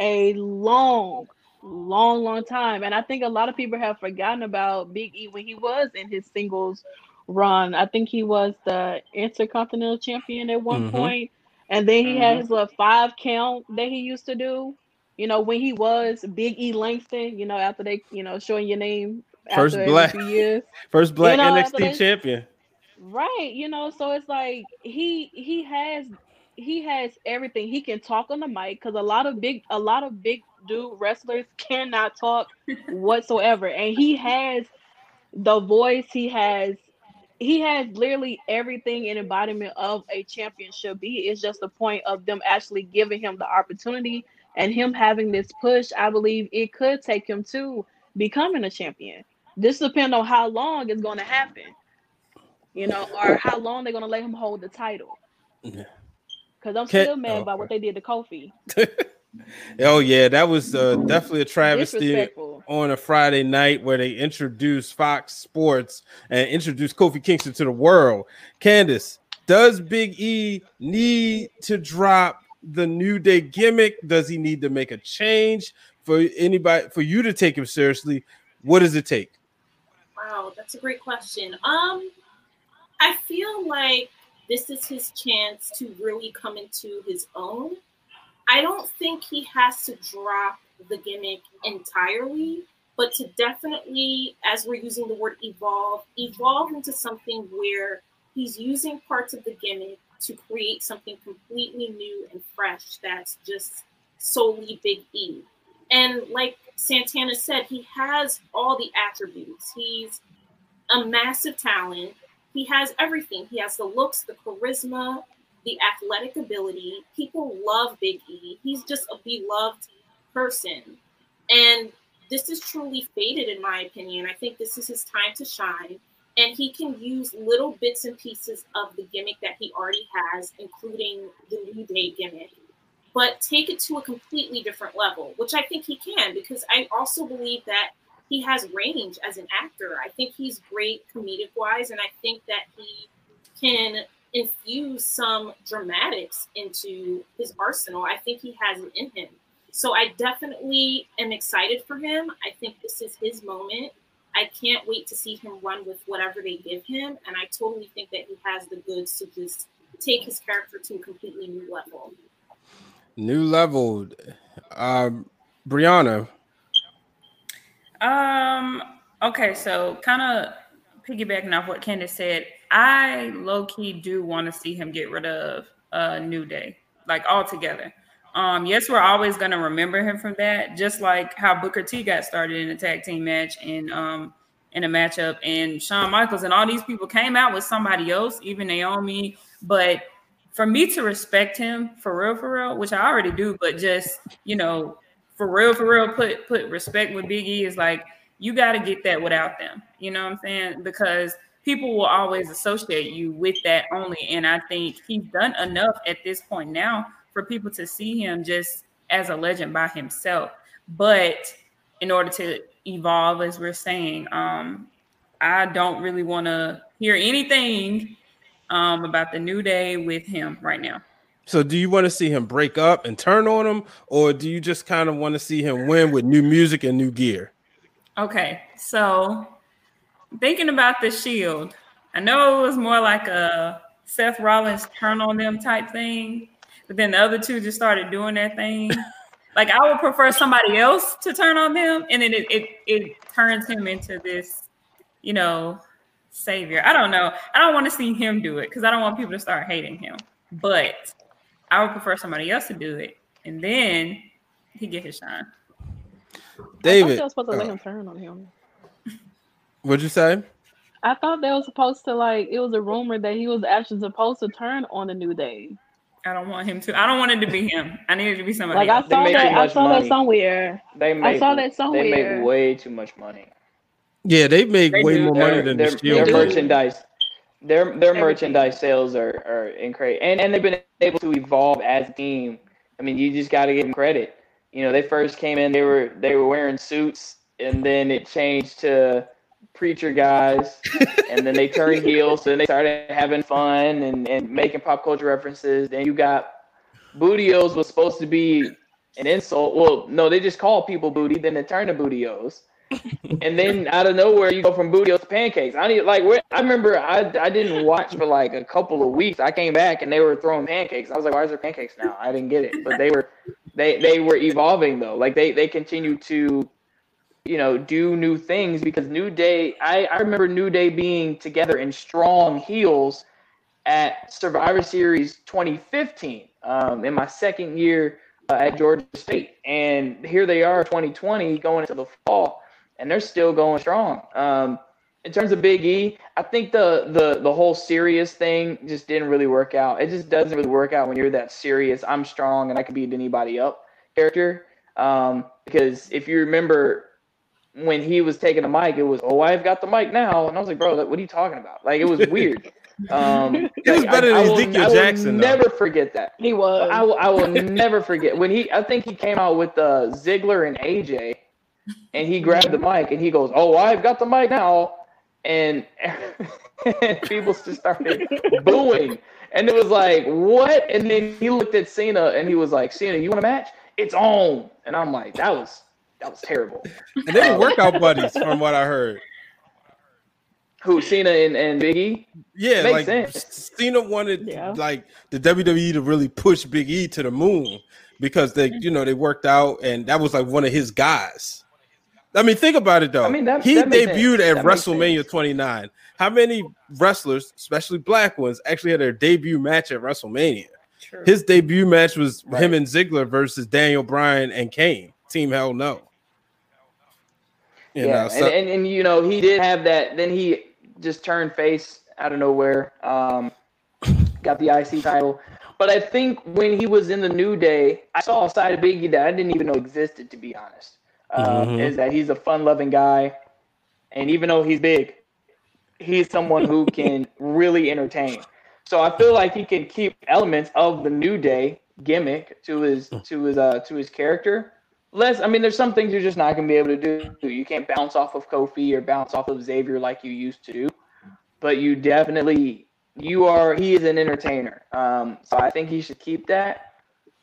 a long, long, long time, and I think a lot of people have forgotten about Big E when he was in his singles run. I think he was the Intercontinental Champion at one mm-hmm. point, and then he mm-hmm. had his little five count that he used to do. You know, when he was Big E Langston. You know, after they, you know, showing your name first black years, first black you know, NXT champion. Right, you know, so it's like he he has he has everything. He can talk on the mic because a lot of big a lot of big dude wrestlers cannot talk whatsoever, and he has the voice. He has he has literally everything in embodiment of a champion should be. It's just the point of them actually giving him the opportunity and him having this push. I believe it could take him to becoming a champion. This depends on how long it's going to happen you know, or how long they're gonna let him hold the title. Because I'm still mad oh, about what they did to Kofi. oh yeah, that was uh, definitely a travesty on a Friday night where they introduced Fox Sports and introduced Kofi Kingston to the world. Candace, does Big E need to drop the New Day gimmick? Does he need to make a change for anybody for you to take him seriously? What does it take? Wow, that's a great question. Um, I feel like this is his chance to really come into his own. I don't think he has to drop the gimmick entirely, but to definitely, as we're using the word evolve, evolve into something where he's using parts of the gimmick to create something completely new and fresh that's just solely Big E. And like Santana said, he has all the attributes. He's a massive talent he has everything. He has the looks, the charisma, the athletic ability. People love Big E. He's just a beloved person. And this is truly faded, in my opinion. I think this is his time to shine. And he can use little bits and pieces of the gimmick that he already has, including the New Day gimmick, but take it to a completely different level, which I think he can, because I also believe that he has range as an actor. I think he's great comedic wise, and I think that he can infuse some dramatics into his arsenal. I think he has it in him. So I definitely am excited for him. I think this is his moment. I can't wait to see him run with whatever they give him. And I totally think that he has the goods to just take his character to a completely new level. New level. Um, Briana, um. Okay, so kind of piggybacking off what Candace said, I low key do want to see him get rid of uh New Day, like altogether. Um, yes, we're always gonna remember him from that, just like how Booker T got started in a tag team match and um in a matchup, and Shawn Michaels and all these people came out with somebody else, even Naomi. But for me to respect him for real, for real, which I already do, but just you know, for real, for real, put put respect with Big E is like you got to get that without them. You know what I'm saying? Because people will always associate you with that only. And I think he's done enough at this point now for people to see him just as a legend by himself. But in order to evolve, as we're saying, um, I don't really want to hear anything um, about the new day with him right now. So do you want to see him break up and turn on him, or do you just kind of want to see him win with new music and new gear? Okay, so thinking about the Shield, I know it was more like a Seth Rollins turn on them type thing, but then the other two just started doing their thing. like I would prefer somebody else to turn on them, and then it it, it turns him into this, you know, savior. I don't know. I don't want to see him do it because I don't want people to start hating him. But I would prefer somebody else to do it, and then he get his shine. David, I thought they were supposed to let uh, him turn on him. what'd you say? I thought they were supposed to like. It was a rumor that he was actually supposed to turn on the New Day. I don't want him to. I don't want it to be him. I need it to be somebody. Like I else. They saw that. I much saw that somewhere. They make, saw that somewhere. They make way too much money. Yeah, they make They way do. more money Their, than their, the Shield. their merchandise, their their Everything. merchandise sales are are incredible, and and they've been able to evolve as a team. I mean, you just got to give them credit. You know, they first came in, they were they were wearing suits, and then it changed to preacher guys, and then they turned heels, so then they started having fun and and making pop culture references. Then you got Booty-O's was supposed to be an insult. Well, no, they just call people booty, then they turned to Booty-O's. And then out of nowhere, you go from Booty-O's to pancakes. I need like where I remember I I didn't watch for like a couple of weeks. I came back and they were throwing pancakes. I was like, why is there pancakes now? I didn't get it, but they were they they were evolving though. Like they they continue to you know do new things because New Day. I I remember New Day being together in strong heels at Survivor Series 2015 um, in my second year uh, at Georgia State, and here they are 2020 going into the fall, and they're still going strong. Um, in terms of Big E, I think the the the whole serious thing just didn't really work out. It just doesn't really work out when you're that serious. I'm strong and I can beat anybody up character. Um, because if you remember when he was taking the mic, it was, "Oh, I've got the mic now," and I was like, "Bro, what are you talking about?" Like it was weird. Um, He was like, better I, than I will, Ezekiel I will Jackson, though. Never forget that. He was. I will, I will never forget when he. I think he came out with uh, Ziggler and AJ, and he grabbed the mic and he goes, "Oh, I've got the mic now," and, and people just started booing, and it was like, "What?" And then he looked at Cena and he was like, "Cena, you want a match? It's on!" And I'm like, "That was that was terrible." And they were workout buddies, from what I heard. Who Cena and, and Big E? Yeah, Makes like sense. Cena wanted Yeah. like the WWE to really push Big E to the moon because they, you know, they worked out and that was like one of his guys. I mean, think about it though. I mean, that- he that debuted sense. at That WrestleMania 29. How many wrestlers, especially black ones, actually had their debut match at WrestleMania? True. His debut match was Right. him and Ziggler versus Daniel Bryan and Kane. Team Hell No. You yeah, know, so- and, and and you know he did have that. Then he just turned face out of nowhere. Um, got the IC title, but I think when he was in the New Day, I saw a side of Biggie that I didn't even know existed. To be honest, um, Mhm. is that he's a fun-loving guy, and even though he's big, he's someone who can really entertain. So I feel like he can keep elements of the New Day gimmick to his to his uh to his character. Less, I mean, there's some things you're just not gonna be able to do. You can't bounce off of Kofi or bounce off of Xavier like you used to do. But you definitely you are he is an entertainer. Um, so I think he should keep that.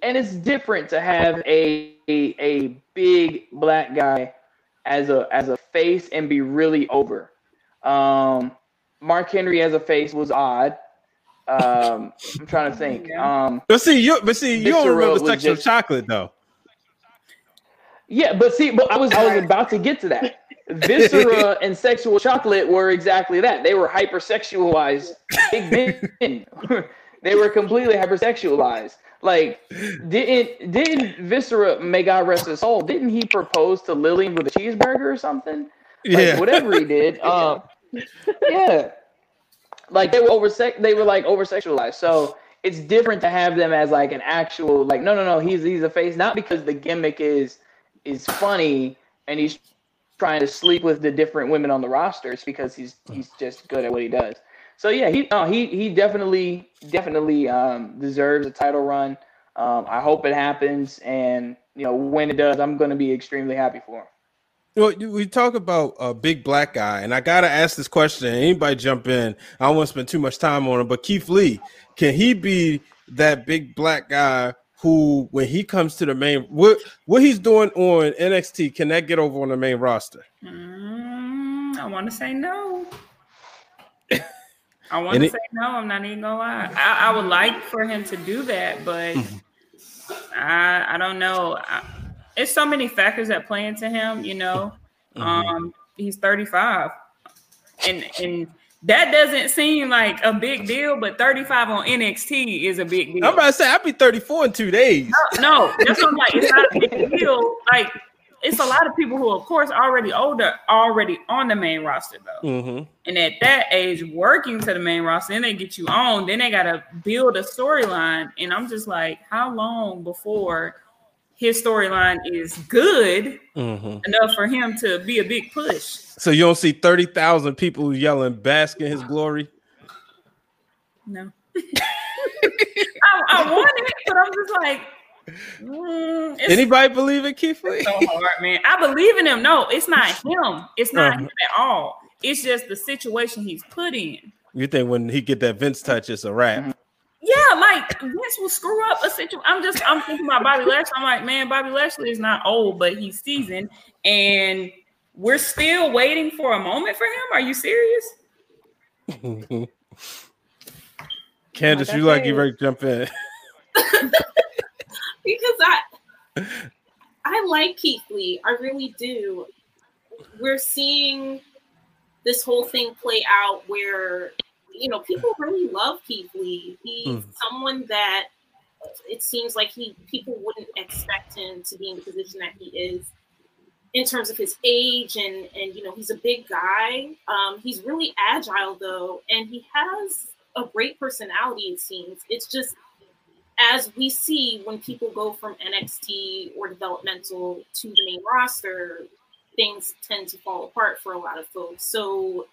And it's different to have a a, a big black guy as a as a face and be really over. Um, Mark Henry as a face was odd. Um, I'm trying to think. Um, but see, you but see, you don't Viscera remember sexual just- chocolate though. yeah, but see, but I was I was about to get to that. Viscera and sexual chocolate were exactly that. They were hypersexualized big men. they were completely hypersexualized. Like, didn't didn't Viscera, may God rest his soul, didn't he propose to Lilian with a cheeseburger or something? Like, Yeah. whatever he did. Um, yeah, like they were over they were like over sexualized. So it's different to have them as like an actual like no no no he's he's a face not because the gimmick is is funny and he's trying to sleep with the different women on the roster. It's because he's he's just good at what he does. So yeah, he no, he he definitely definitely um, deserves a title run. Um, I hope it happens, and you know when it does, I'm going to be extremely happy for him. Well, we talk about a big black guy, and I gotta ask this question. Anybody jump in? I don't want to spend too much time on him, but Keith Lee, can he be that big black guy who, when he comes to the main, what what he's doing on NXT, can that get over on the main roster? Mm, I want to say no. I want And to it- say no. I'm not even gonna lie. I, I would like for him to do that, but Mm-hmm. I I don't know. I, it's so many factors that play into him. You know, Mm-hmm. um, he's 35, and and that doesn't seem like a big deal, but 35 on NXT is a big deal. I'm about to say I'll be 34 in two days. No, that's what I'm like. It's not a big deal. Like it's a lot of people who, of course, already older, already on the main roster though. Mm-hmm. And at that age, working to the main roster, then they get you on. Then they gotta build a storyline. And I'm just like, how long before his storyline is good Mm-hmm. enough for him to be a big push? So you don't see 30,000 people yelling, bask in his glory. No. I, I want it, but I'm just like, it's Anybody believe in Keith Lee? so hard, man. I believe in him. No, it's not him. It's not Uh-huh. him at all. It's just the situation he's put in. You think when he get that Vince touch, it's a wrap? Yeah, like Vince will screw up a situation. I'm just I'm thinking about Bobby Lashley. I'm like, man, Bobby Lashley is not old, but he's seasoned, and we're still waiting for a moment for him. Are you serious? Candace, Like you like you said. ready to jump in? Because I I like Keith Lee. I really do. We're seeing this whole thing play out where you know people really love Keith Lee. He's Mhm. someone that it seems like he people wouldn't expect him to be in the position that he is in terms of his age and and you know he's a big guy. Um, he's really agile though, and he has a great personality. It seems it's just as we see when people go from NXT or developmental to the main roster, things tend to fall apart for a lot of folks. So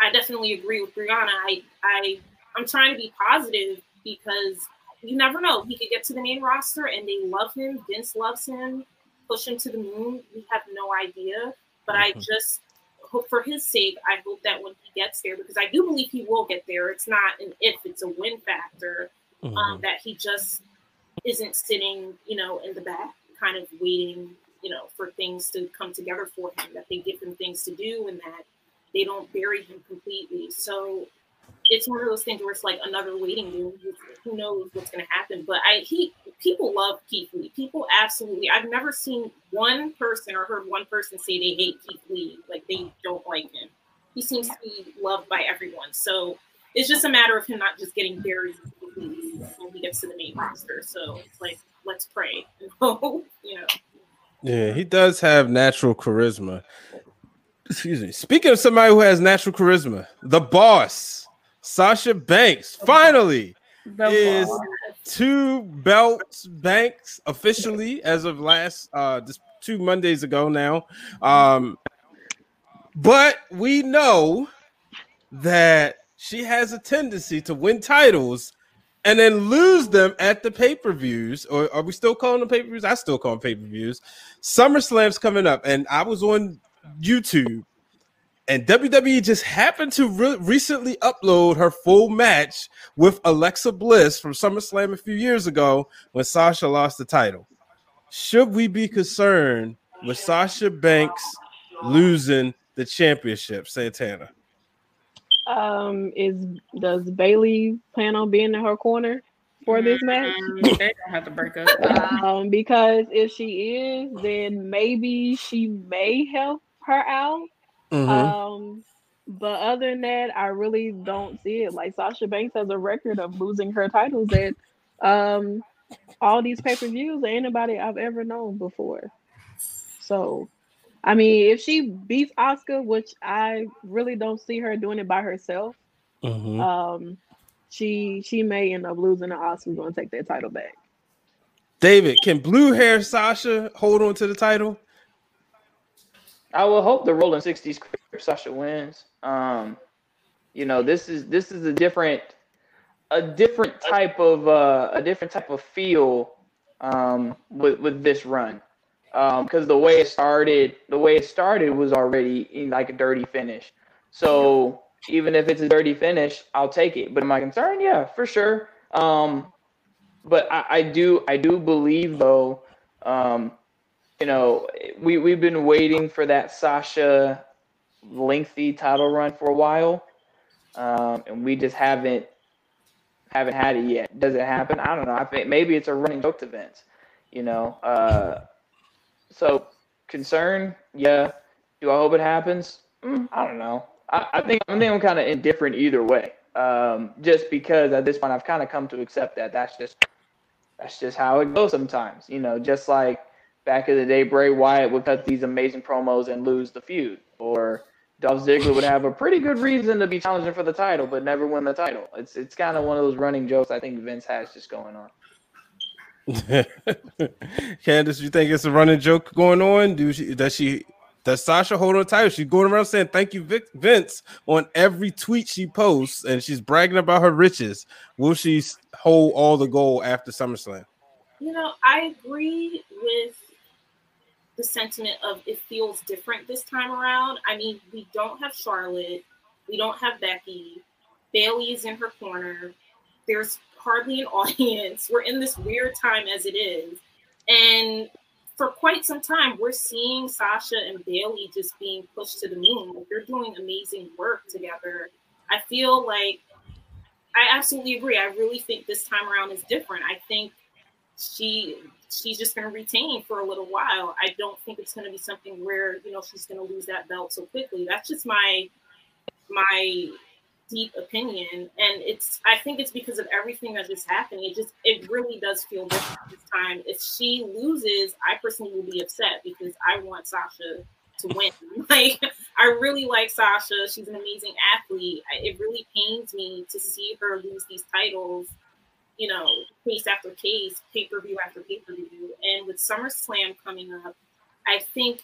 I definitely agree with Briana. I I I'm trying to be positive because you never know. He could get to the main roster and they love him. Vince loves him. Push him to the moon. We have no idea. But I mm-hmm. just hope for his sake, I hope that when he gets there, because I do believe he will get there. It's not an if, it's a win factor um, that he just isn't sitting, you know, in the back, kind of waiting, you know, for things to come together for him, that they give him things to do and that they don't bury him completely. So it's one of those things where it's like another waiting room. Who- Who knows what's going to happen? But I, he, people love Keith Lee. People absolutely. I've never seen one person or heard one person say they hate Keith Lee, like they don't like him. He seems to be loved by everyone. So it's just a matter of him not just getting buried when he gets to the main roster. So it's like, let's pray. you know. Yeah, he does have natural charisma. Excuse me. Speaking of somebody who has natural charisma, the boss, Sasha Banks, finally The is boss. two belts banks officially as of last uh just two Mondays ago now. Um but we know that she has a tendency to win titles and then lose them at the pay-per-views. Or are we still calling them pay-per-views? I still call them pay-per-views. SummerSlam's coming up, and I was on YouTube, and WWE just happened to re- recently upload her full match with Alexa Bliss from SummerSlam a few years ago when Sasha lost the title. Should we be concerned with Sasha Banks losing the championship, Santana? Um, is does Bayley plan on being in her corner for this match? Mm, they don't have to break up. Um, because if she is, then maybe she may help her out. Mhm. Um, but other than that, I really don't see it. Like Sasha Banks has a record of losing her titles at um all these pay per views than anybody I've ever known before. So, I mean, if she beats Asuka, which I really don't see her doing it by herself, Mhm. um, she she may end up losing to Asuka going to take that title back. David, can blue hair Sasha hold on to the title? I will hope the Rolling Sixties Sasha wins. Um, you know, this is this is a different a different type of uh, a different type of feel um, with with this run because the way it started, the way it started was already in like a dirty finish. So even if it's a dirty finish, I'll take it. But am I concerned? Yeah, for sure. Um, but I, I do I do believe though, um, you know, we we've been waiting for that Sasha lengthy title run for a while, um, and we just haven't haven't had it yet. Does it happen? I don't know. I think maybe it's a running joke to Vince. You know, uh, so concern, yeah. Do I hope it happens? Mm, I don't know. I, I think I think I'm kind of indifferent either way. Um, just because at this point I've kind of come to accept that that's just that's just how it goes sometimes. You know, just like back in the day, Bray Wyatt would cut these amazing promos and lose the feud, or Dolph Ziggler would have a pretty good reason to be challenging for the title, but never win the title. It's it's kind of one of those running jokes I think Vince has just going on. Candace, you think it's a running joke going on? Do she does she does Sasha hold on title? She's going around saying thank you, Vic, Vince, on every tweet she posts, and she's bragging about her riches. Will she hold all the gold after SummerSlam? You know, I agree with the sentiment of it feels different this time around. I mean, we don't have Charlotte, we don't have Becky, Bayley is in her corner. There's hardly an audience. We're in this weird time as it is. And for quite some time, we're seeing Sasha and Bayley just being pushed to the moon. Like they're doing amazing work together. I feel like I absolutely agree. I really think this time around is different. I think she she's just going to retain for a little while. I don't think it's going to be something where you know she's going to lose that belt so quickly. That's just my my deep opinion and it's i think it's because of everything that just happened it just it really does feel different this time if she loses i personally will be upset because i want sasha to win like i really like sasha she's an amazing athlete it really pains me to see her lose these titles you know case after case pay-per-view after pay-per-view and with summerslam coming up i think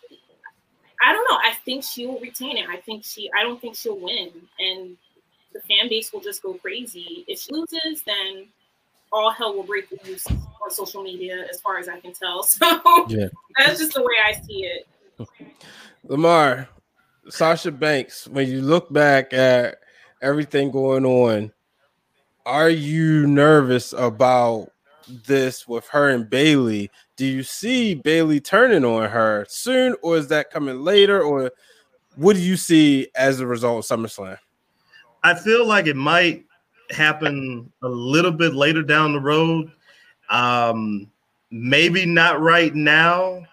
I don't know. I think she will retain it. I think she. I don't think she'll win, and the fan base will just go crazy. If she loses, then all hell will break loose on social media, as far as I can tell. So yeah. that's just the way I see it. Lamar, Sasha Banks, when you look back at everything going on, are you nervous about this with her and Bayley? Do you see Bayley turning on her soon, or is that coming later? Or what do you see as a result of SummerSlam? I feel like it might happen a little bit later down the road. Um, maybe not right now,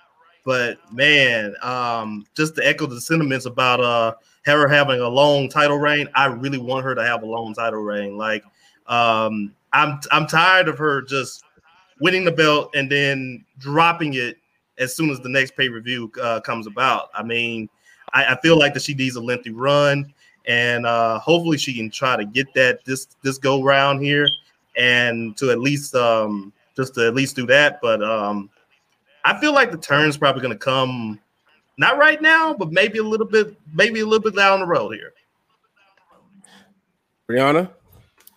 but man, um, just to echo the sentiments about uh her having a long title reign, I really want her to have a long title reign. Like, um, I'm I'm tired of her just winning the belt and then dropping it as soon as the next pay per view uh, comes about. I mean, I, I feel like that she needs a lengthy run and uh, hopefully she can try to get that this this go round here, and to at least um, just to at least do that. But um, I feel like the turn's probably going to come not right now, but maybe a little bit, maybe a little bit down the road here. Briana,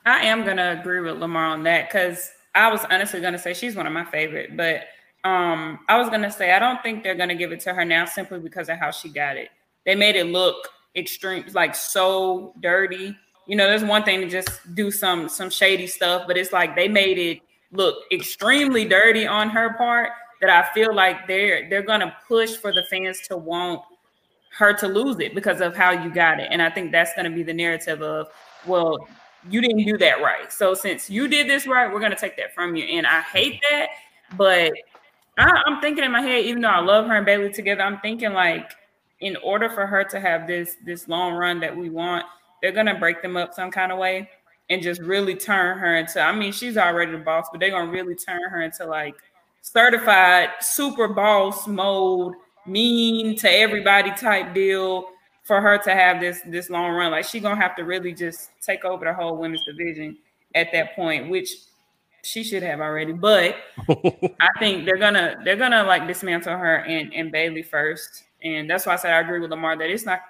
I am going to agree with Lamar on that because I was honestly going to say she's one of my favorite, but um, I was going to say I don't think they're going to give it to her now simply because of how she got it. They made it look extreme, like so dirty. You know, there's one thing to just do some some shady stuff, but it's like they made it look extremely dirty on her part that I feel like they're they're gonna push for the fans to want her to lose it because of how you got it. And I think that's gonna be the narrative of, well, you didn't do that right. So since you did this right, we're gonna take that from you. And I hate that, but I, am thinking in my head, even though I love her and Bayley together, I'm thinking like in order for her to have this this long run that we want, they're gonna break them up some kind of way and just really turn her into. I mean, she's already the boss, but they're gonna really turn her into like certified super boss mode, mean to everybody type deal for her to have this this long run. Like she's gonna have to really just take over the whole women's division at that point, which she should have already. But I think they're gonna they're gonna like dismantle her and, and Bayley first and that's why I said I agree with Lamar that it's not.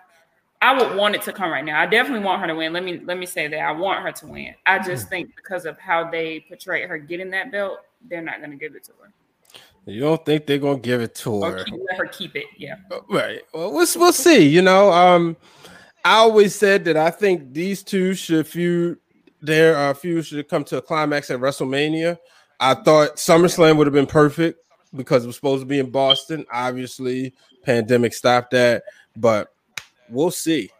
I would want it to come right now. I definitely want her to win. Let me let me say that I want her to win. I just think because of how they portray her getting that belt, they're not going to give it to her. You don't think they're going to give it to her? Keep, let her keep it. Yeah. Uh, right. Well, we'll we'll see. You know, um, I always said that I think these two should feud. Their uh, feud should come to a climax at WrestleMania. I thought SummerSlam would have been perfect because it was supposed to be in Boston. Obviously, pandemic stopped that, but we'll see.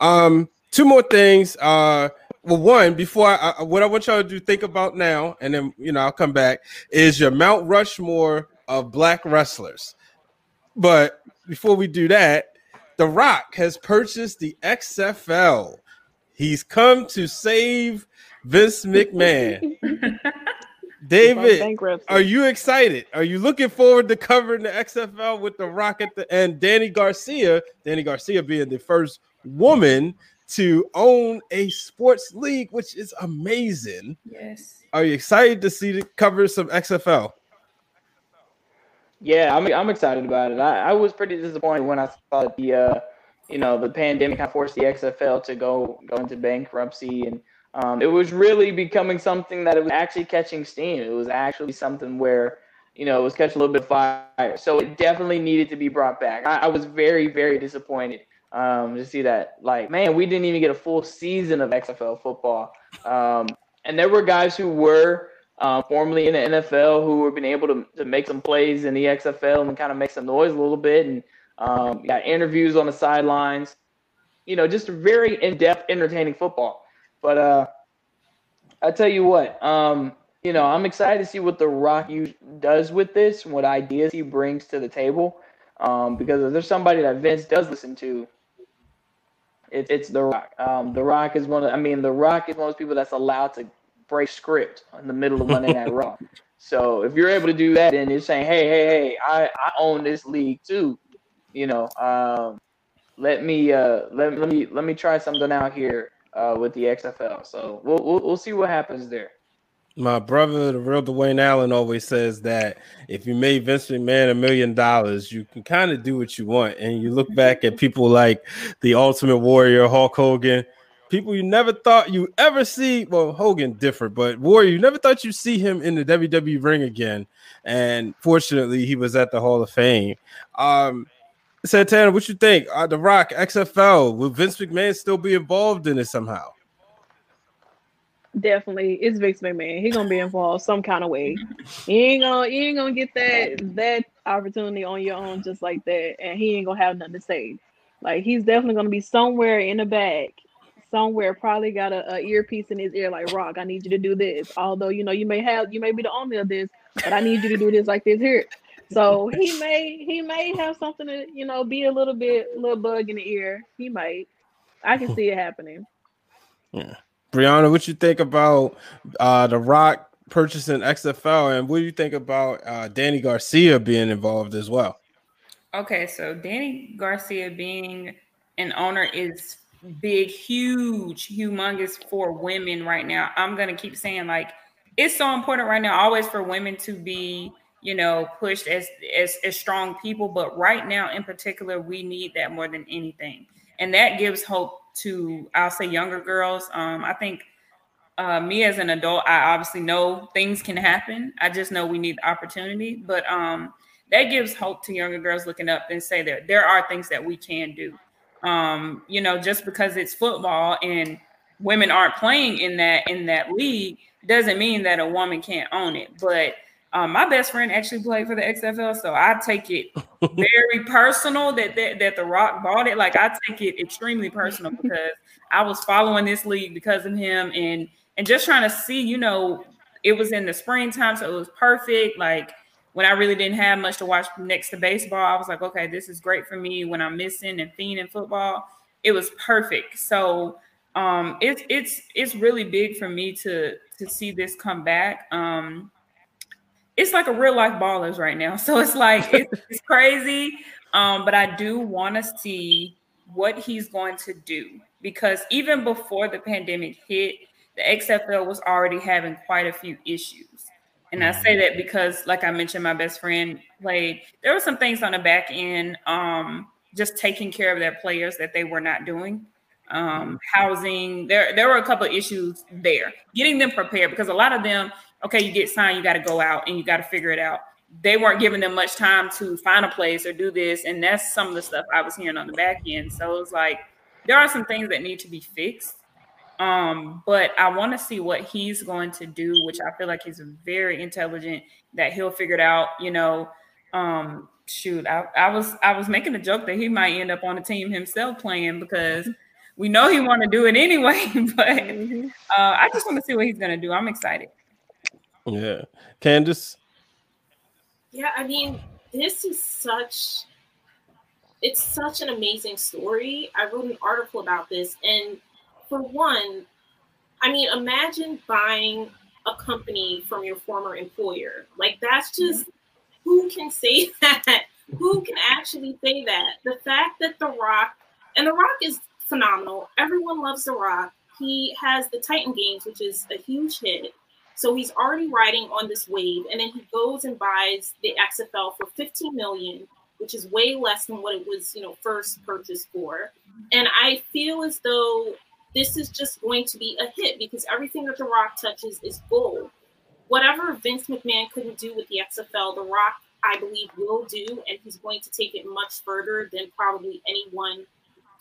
Um, two more things. Uh, well, one before I, I, what I want y'all to do, think about now, and then you know I'll come back. Is your Mount Rushmore of black wrestlers? But before we do that, The Rock has purchased the XFL. He's come to save Vince McMahon. David, are you excited? Are you looking forward to covering the XFL with The Rock at the end? Dany Garcia, Dany Garcia being the first woman to own a sports league, which is amazing. Yes. Are you excited to see the cover some XFL? Yeah, I'm I'm excited about it. I, I was pretty disappointed when I saw that the uh, you know the pandemic kind of forced the XFL to go go into bankruptcy, and um, it was really becoming something that it was actually catching steam. It was actually something where you know it was catching a little bit of fire. So it definitely needed to be brought back. I, I was very very disappointed um, to see that. Like, man, we didn't even get a full season of XFL football. Um, and there were guys who were uh, formerly in the NFL who were being able to, to make some plays in the XFL and kind of make some noise a little bit. And um, got interviews on the sidelines. You know, just very in depth, entertaining football. But uh, I tell you what, um, you know, I'm excited to see what The Rock you does with this, what ideas he brings to the table. Um, because if there's somebody that Vince does listen to, it, it's The Rock. Um, the Rock is one of, I mean, The Rock is one of those people that's allowed to break script in the middle of Monday Night Raw. So if you're able to do that then you're saying, hey, hey, hey, I, I own this league too, you know, um, let me uh, let, let me let me try something out here uh, with the XFL. So we'll, we'll we'll see what happens there. My brother, the real Dwayne Allen, always says that if you made Vince McMahon a million dollars, you can kind of do what you want. And you look back at people like the Ultimate Warrior, Hulk Hogan, people you never thought you ever see. Well, Hogan different, but Warrior, you never thought you'd see him in the WWE ring again. And fortunately, he was at the Hall of Fame. Um, Santana, what you think? Uh, the Rock, XFL, will Vince McMahon still be involved in it somehow? Definitely, it's Vince McMahon. He gonna be involved some kind of way. He ain't gonna, he ain't gonna get that that opportunity on your own just like that, and he ain't gonna have nothing to say. Like he's definitely gonna be somewhere in the back, somewhere. Probably got a, a earpiece in his ear, like Rock. I need you to do this. Although you know you may have, you may be the owner of this, but I need you to do this like this here. So he may, he may have something to, you know, be a little bit, little bug in the ear. He might. I can see it happening. Yeah. Briana, what you think about uh, the Rock purchasing XFL, and what do you think about uh, Dany Garcia being involved as well? Okay, so Dany Garcia being an owner is big, huge, humongous for women right now. I'm gonna keep saying like it's so important right now, always for women to be, you know, pushed as as as strong people. But right now, in particular, we need that more than anything, and that gives hope to I'll say younger girls. Um, I think uh, me as an adult, I obviously know things can happen. I just know we need the opportunity, but um, that gives hope to younger girls looking up and say that there are things that we can do. Um, you know, just because it's football and women aren't playing in that in that league doesn't mean that a woman can't own it. But um, my best friend actually played for the XFL, so I take it very personal that, that that The Rock bought it. Like I take it extremely personal because I was following this league because of him, and and just trying to see, you know, it was in the springtime, so it was perfect. Like when I really didn't have much to watch next to baseball, I was like, okay, this is great for me when I'm missing and fiending football. It was perfect. So um, it's it's it's really big for me to to see this come back. Um, it's like a real life ballers right now. So it's like it's, it's crazy. Um, but I do want to see what he's going to do because even before the pandemic hit, the XFL was already having quite a few issues. And I say that because, like I mentioned, my best friend played. There were some things on the back end, um, just taking care of their players that they were not doing. Um, housing, there there were a couple of issues there. Getting them prepared because a lot of them okay, you get signed, you got to go out and you got to figure it out. They weren't giving them much time to find a place or do this. And that's some of the stuff I was hearing on the back end. So it was like, there are some things that need to be fixed. Um, but I want to see what he's going to do, which I feel like he's very intelligent. That he'll figure it out. You know, um, shoot, I, I was I was making a joke that he might end up on the team himself playing because we know he want to do it anyway. But uh, I just want to see what he's going to do. I'm excited. Yeah, Candace. Yeah, I mean, this is such it's such an amazing story. I wrote an article about this and for one, I mean, imagine buying a company from your former employer. Like that's just who can say that? who can actually say that? The fact that The Rock and The Rock is phenomenal. Everyone loves The Rock. He has the Titan Games, which is a huge hit. So he's already riding on this wave, and then he goes and buys the XFL for 15 million, which is way less than what it was, you know, first purchased for. And I feel as though this is just going to be a hit because everything that The Rock touches is gold. Whatever Vince McMahon couldn't do with the XFL, The Rock, I believe, will do, and he's going to take it much further than probably anyone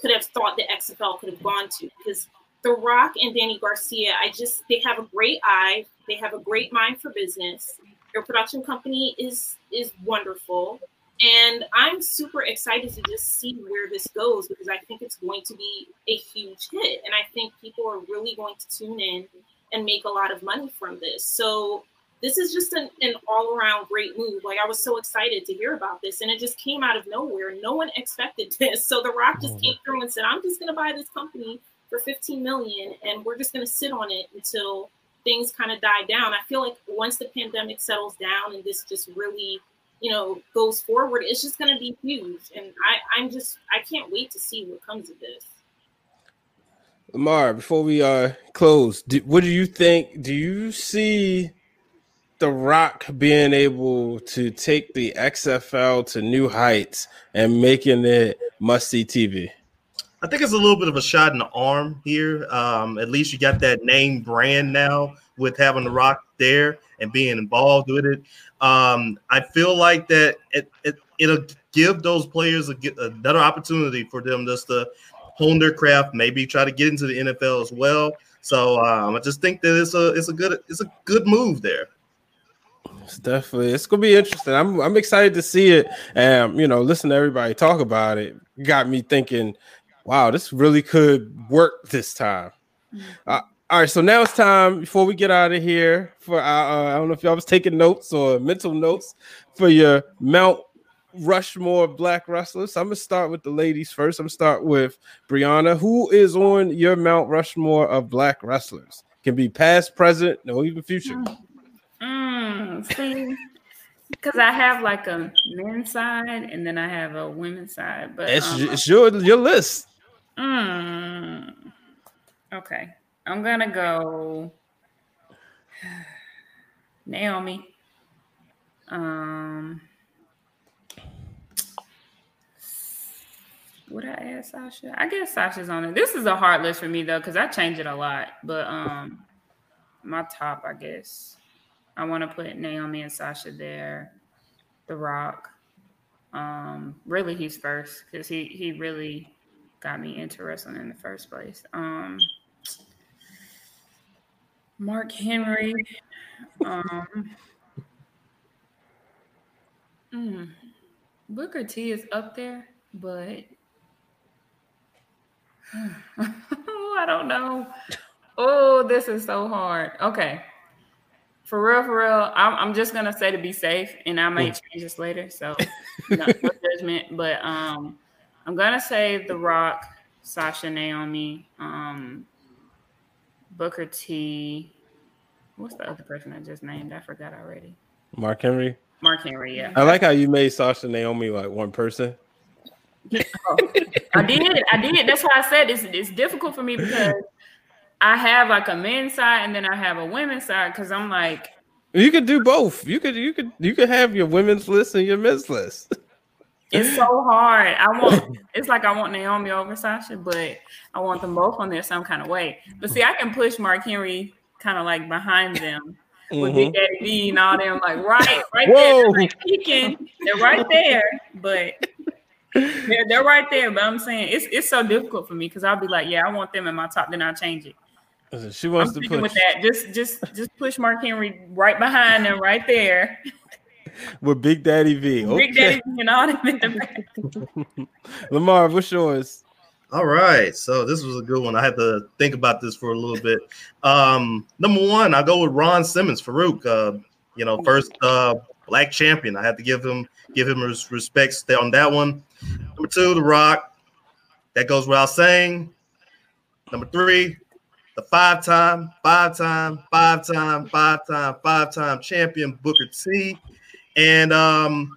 could have thought the XFL could have gone to because The Rock and Dany Garcia, I just they have a great eye, they have a great mind for business. Their production company is is wonderful. And I'm super excited to just see where this goes because I think it's going to be a huge hit. And I think people are really going to tune in and make a lot of money from this. So this is just an, an all around great move. Like I was so excited to hear about this and it just came out of nowhere. No one expected this. So The Rock just mm-hmm. came through and said, I'm just going to buy this company for 15 million and we're just going to sit on it until things kind of die down. I feel like once the pandemic settles down and this just really you know goes forward it's just going to be huge. And i i'm just i can't wait to see what comes of this. Lamar before we uh close do, what do you think do you see the rock being able to take the xfl to new heights and making it must see tv I think it's a little bit of a shot in the arm here. Um, at least you got that name brand now with having the Rock there and being involved with it. Um, I feel like that it, it it'll give those players a, another opportunity for them just to hone their craft, maybe try to get into the NFL as well. So um, I just think that it's a it's a good it's a good move there. It's definitely it's gonna be interesting. I'm I'm excited to see it. And you know, listen to everybody talk about it. Got me thinking wow, this really could work this time. Mm-hmm. Uh, all right, so now it's time before we get out of here for our, uh, I don't know if y'all was taking notes or mental notes for your Mount Rushmore black wrestlers. So I'm gonna start with the ladies first. I'm gonna start with Briana. Who is on your Mount Rushmore of black wrestlers? Can be past, present, no even future. Mm, see, because I have like a men's side and then I have a women's side, but it's, um, it's your your list. Mm, okay. I'm gonna go Naomi. Um would I add Sasha? I guess Sasha's on it. This is a hard list for me though, because I change it a lot. But um my top, I guess. I want to put Naomi and Sasha there. The Rock. Um, really he's first because he he really got me into wrestling in the first place. Um, Mark Henry. Um, mm, Booker T is up there, but I don't know. Oh, this is so hard. Okay. For real, for real, I'm, I'm just gonna say to be safe, and I might change this later. So, no, no judgment. But um, I'm gonna say The Rock, Sasha Naomi, um, Booker T. What's the other person I just named? I forgot already. Mark Henry. Mark Henry, yeah. I like how you made Sasha Naomi like one person. oh, I did. It. I did. That's why I said it's it's difficult for me because I have like a men's side and then I have a women's side because I'm like you could do both. You could you could you could have your women's list and your men's list. It's so hard. I want it's like I want Naomi over Sasha, but I want them both on there some kind of way. But see, I can push Mark Henry kind of like behind them with mm-hmm. Big Daddy V and all them, like right, right Whoa. there. They're peeking. They're right there, but they're, they're right there. But I'm saying it's it's so difficult for me because I'll be like, yeah, I want them in my top, then I'll change it. Listen, She wants I'm to put with that. Just just just push Mark Henry right behind them, right there. with Big Daddy V. Big Okay. Daddy and all them in the back. Lamar, what's yours? All right, so this was a good one. I had to think about this for a little bit. Um, number one, I go with Ron Simmons, Farouk. Uh, you know, first uh, black champion. I have to give him give him his respect on that one. Number two, The Rock. That goes without saying. Number three, the five-time, five-time, five-time, five-time, five-time champion Booker T. And um,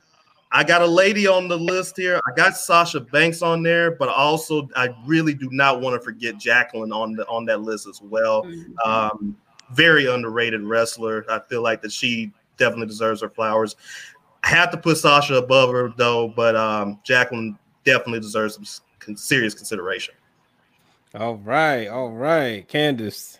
I got a lady on the list here. I got Sasha Banks on there, but also I really do not want to forget Jacqueline on the on that list as well. Um, very underrated wrestler. I feel like that she definitely deserves her flowers. I have to put Sasha above her though, but um, Jacqueline definitely deserves some con- serious consideration. All right, all right, Candace.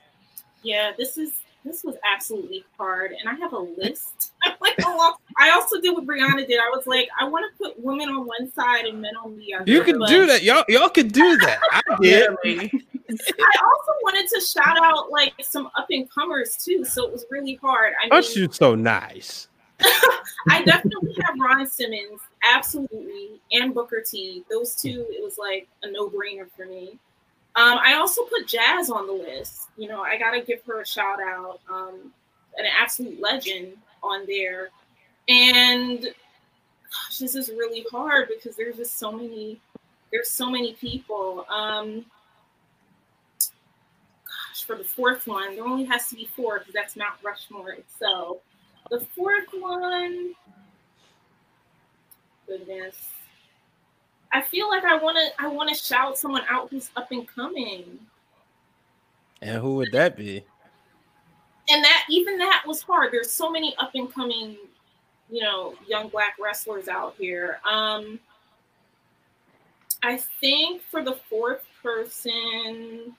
Yeah, this is this was absolutely hard, and I have a list. like a long, I also did what Briana did. I was like, I want to put women on one side and men on the other. You can but do that. Y'all, y'all can do that. I did. I also wanted to shout out like some up and comers too, so it was really hard. I mean, Aren't you so nice? I definitely have Ron Simmons, absolutely, and Booker T. Those two, it was like a no brainer for me. Um, I also put Jazz on the list. You know, I gotta give her a shout out. Um, an absolute legend on there. And gosh, this is really hard because there's just so many. There's so many people. Um, gosh, for the fourth one, there only has to be four because that's Mount Rushmore itself. The fourth one, goodness. I feel like I want to. I want to shout someone out who's up and coming, And who would that be? and that even that was hard. There's so many up and coming, you know, young black wrestlers out here. Um, I think for the fourth person,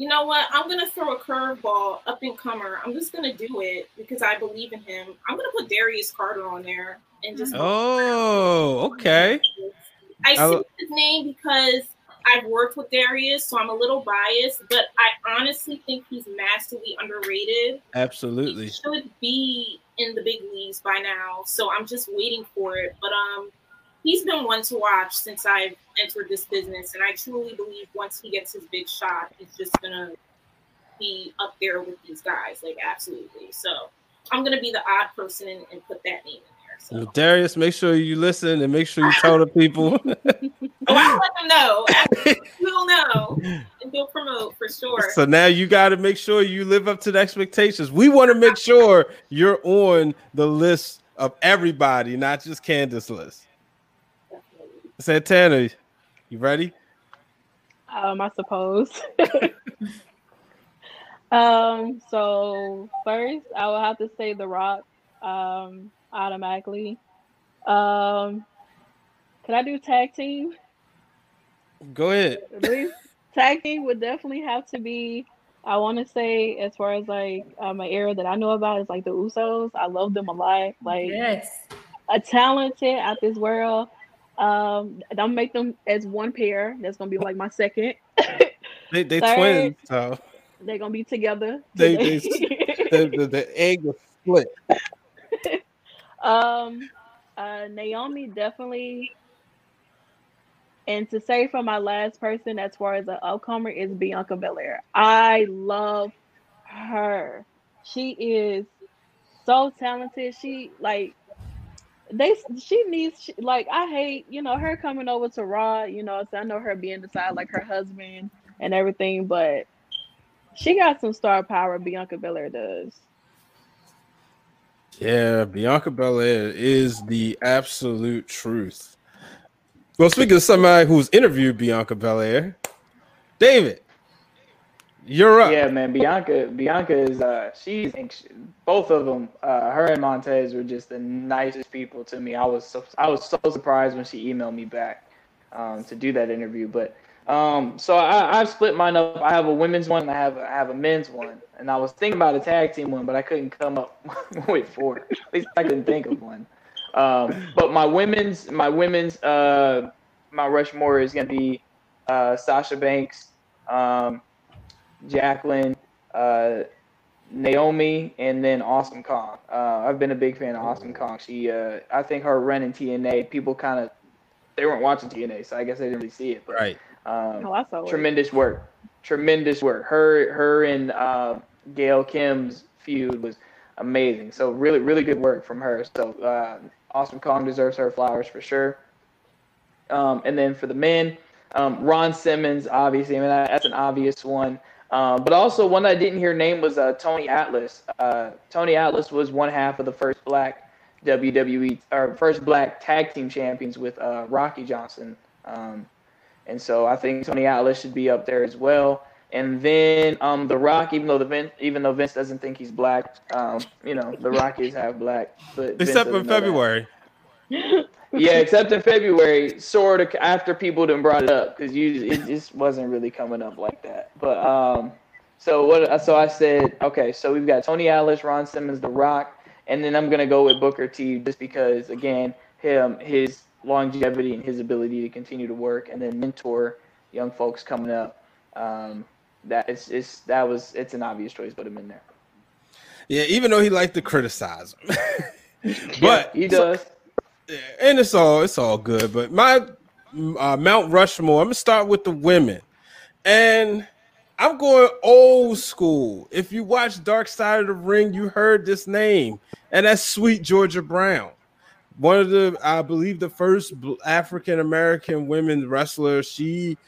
you know what? I'm gonna throw a curveball up and comer. I'm just gonna do it because I believe in him. I'm gonna put Darius Carter on there and just Oh, okay. I I- see his name because I've worked with Darius, so I'm a little biased, but I honestly think he's massively underrated. Absolutely. He should be in the big leagues by now, so I'm just waiting for it. But um, he's been one to watch since I've entered this business, and I truly believe once he gets his big shot, he's just gonna be up there with these guys, like absolutely. So I'm gonna be the odd person and, and put that name in there. So Well, Darius, make sure you listen and make sure you tell the people. oh, I'll let them know. We'll know, and he'll promote for sure. so now you got to make sure you live up to the expectations. We want to make sure you're on the list of everybody, not just Candace list. Santana, you ready? Um, I suppose. um, so first I will have to say The Rock, um, automatically. Um, can I do tag team? Go ahead. At least tag team would definitely have to be. I want to say, as far as like um, an era that I know about is like the Usos. I love them a lot. Like Yes. a talented at this world. Um, don't make them as one pair. That's gonna be like my second. They they Third, twins, so They're gonna be together. they, they the, the, the egg was split. um, uh, Naomi definitely. And to say for my last person, as far as an upcomer, is Bianca Belair. I love her. She is so talented. She like they. She needs she, like I hate you know her coming over to Raw. You know, so I know her being beside like her husband and everything, but she got some star power. Bianca Belair does. Yeah, Bianca Belair is the absolute truth. Well, speaking of somebody who's interviewed Bianca Belair, David, you're up. Yeah, man, Bianca. Bianca is uh, she's both of them. Uh, her and Montez were just the nicest people to me. I was so I was so surprised when she emailed me back um, to do that interview. But um, so I, I've split mine up. I have a women's one I have I have a men's one. And I was thinking about a tag team one, but I couldn't come up with four. At least I couldn't think of one. Um, but my women's my women's uh, my Rushmore is gonna be uh, Sasha Banks. Um, Jacqueline, uh, Naomi, and then Awesome Kong. Uh, I've been a big fan of Awesome Kong. She, uh, I think her run in TNA, people kind of they weren't watching TNA, so I guess they didn't really see it. But right. um, Oh, I saw it. tremendous work, tremendous work. Her, her, and uh, Gail Kim's feud was amazing. So really, really good work from her. So uh, Awesome Kong deserves her flowers for sure. Um, and then for the men, um, Ron Simmons, obviously, I mean that, that's an obvious one. Um, but also one I didn't hear name was uh, Tony Atlas. Uh, Tony Atlas was one half of the first black WWE or first black tag team champions with uh, Rocky Johnson. Um, and so I think Tony Atlas should be up there as well. And then um, The Rock, even though the Vince, even though Vince doesn't think he's black, um, you know, The Rock is half black. But Except doesn't in know that. February. Yeah, except in February, sort of after people didn't brought it up because you it just wasn't really coming up like that. But um, so what? So I said, okay, so we've got Tony Atlas, Ron Simmons, The Rock, and then I'm gonna go with Booker T just because again, him his longevity and his ability to continue to work and then mentor young folks coming up. Um, that it's it's that was it's an obvious choice, put him in there. Yeah, even though he liked to criticize him. but he does. And it's all it's all good. But my uh, Mount Rushmore, I'm gonna start with the women, and I'm going old school. If you watch Dark Side of the Ring, you heard this name, and that's Sweet Georgia Brown, one of the I believe the first African American women wrestler. She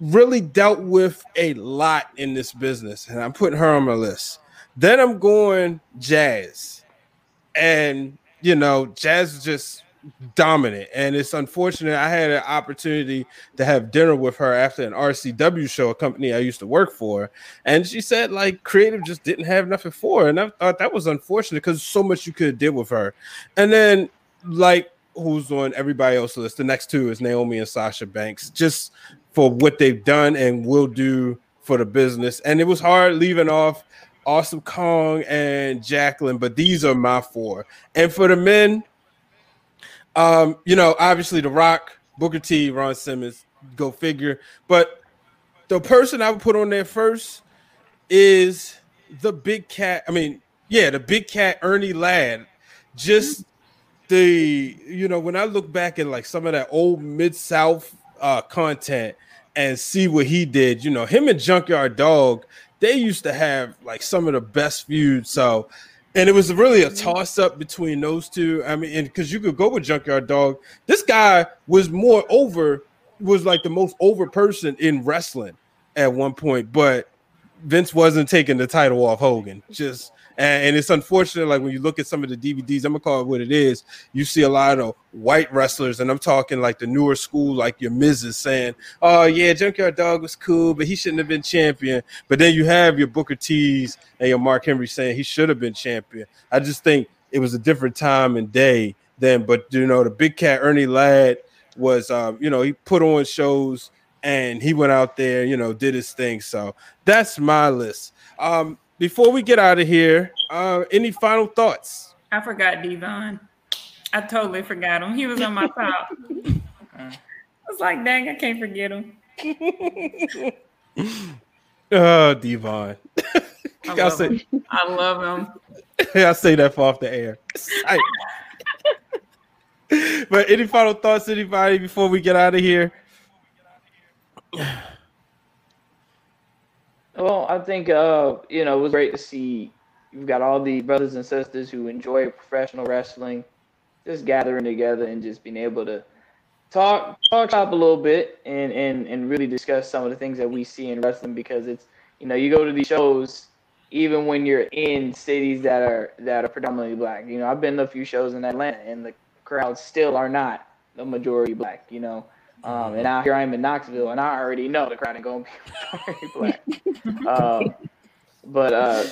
really dealt with a lot in this business, and I'm putting her on my list. Then I'm going Jazz, and you know, Jazz just dominant, and it's unfortunate. I had an opportunity to have dinner with her after an RCW show, a company I used to work for, and she said like creative just didn't have nothing for her, and I thought that was unfortunate because so much you could have did with her. And then like who's on everybody else's list, the next two is Naomi and Sasha Banks, just for what they've done and will do for the business. And it was hard leaving off Awesome Kong and Jacqueline, but these are my four. And for the men, um, you know, obviously The Rock, Booker T, Ron Simmons, go figure. But the person I would put on there first is the big cat. I mean, yeah, the big cat Ernie Ladd. Just the you know, when I look back at like some of that old mid South uh content and see what he did, you know, him and Junkyard Dog, they used to have like some of the best feuds. So and it was really a toss up between those two. I mean, because you could go with Junkyard Dog, this guy was more over, was like the most over person in wrestling at one point, but Vince wasn't taking the title off Hogan. Just and, it's unfortunate, like when you look at some of the DVDs, I'm gonna call it what it is. You see a lot of white wrestlers, and I'm talking like the newer school, like your Mrs. saying, "Oh yeah, Junkyard Dog was cool, but he shouldn't have been champion." But then you have your Booker T's and your Mark Henry saying he should have been champion. I just think it was a different time and day then. But you know, the big cat Ernie Ladd was, um, you know, he put on shows and he went out there, you know, did his thing. So that's my list. Um, before we get out of here, uh, any final thoughts? I forgot Devon. I totally forgot him. He was on my top. I was like, dang, I can't forget him. Oh, Devon. I I love say, him. I love him. I say that for off the air. Sight. but any final thoughts, anybody, before we get out of here? Well, I think uh, you know it was great to see you've got all the brothers and sisters who enjoy professional wrestling, just gathering together and just being able to talk talk shop a little bit and and and really discuss some of the things that we see in wrestling because it's you know you go to these shows even when you're in cities that are that are predominantly black. You know, I've been to a few shows in Atlanta and the crowds still are not the majority black. You know. Um, and now here I am in Knoxville, and I already know the crowd ain't gonna be majority black. um, but uh,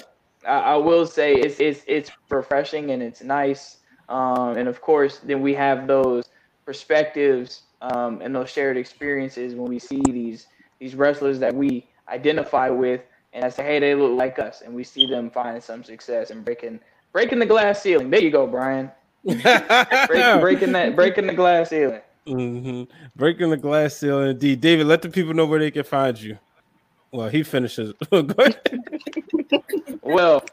I, I will say it's it's it's refreshing and it's nice. Um, and of course, then we have those perspectives um, and those shared experiences when we see these these wrestlers that we identify with, and I say, hey, they look like us, and we see them finding some success and breaking breaking the glass ceiling. There you go, Brian. Break, breaking that breaking the glass ceiling. Hmm Breaking the glass ceiling. Indeed, David, let the people know where they can find you. Well, he finishes. well,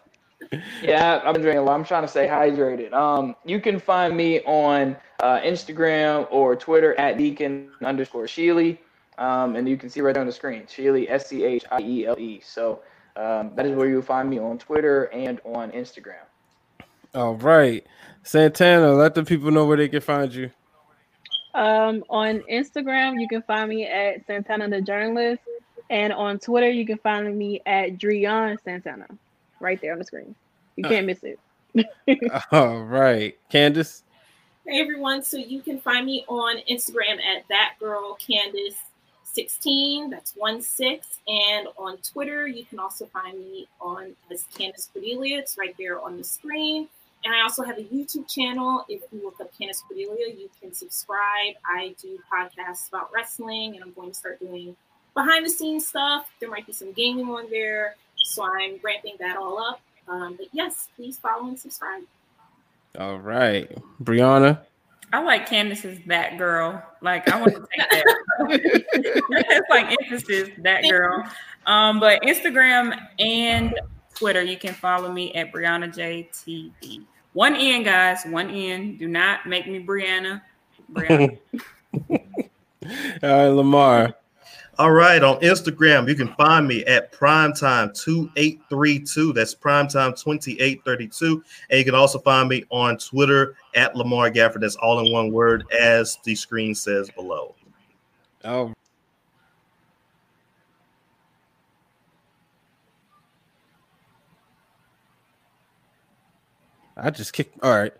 yeah, I've been drinking a lot. I'm trying to stay hydrated. Um, you can find me on uh, Instagram or Twitter at Deacon underscore Schiele. Um, and you can see right there on the screen, Schiele, S C H I E L E. So um, that is where you'll find me on Twitter and on Instagram. All right. Santana, let the people know where they can find you. Um, on Instagram, you can find me at Santana the Journalist. And on Twitter, you can find me at Driune Santana. Right there on the screen. You can't miss it. All right. Candace? Hey everyone, so you can find me on Instagram at that girl Candace 16. That's one six. And on Twitter, you can also find me on as Candace Cordelia. It's right there on the screen. And I also have a YouTube channel. If you look up Candace Cordelia, you can subscribe. I do podcasts about wrestling, and I'm going to start doing behind the scenes stuff. There might be some gaming on there. So I'm ramping that all up. Um, but yes, please follow and subscribe. All right. Briana? I like Candace's that girl. Like I want to take that. it's like emphasis that girl. Um, but Instagram and Twitter, you can follow me at Briana J TV. One in, guys. One in. Do not make me Brianna. Brianna. All right, Lamar. All right, on Instagram, you can find me at primetime2832. That's primetime2832. And you can also find me on Twitter at Lamar Gafford. That's all in one word, as the screen says below. Oh, I just kicked. All right.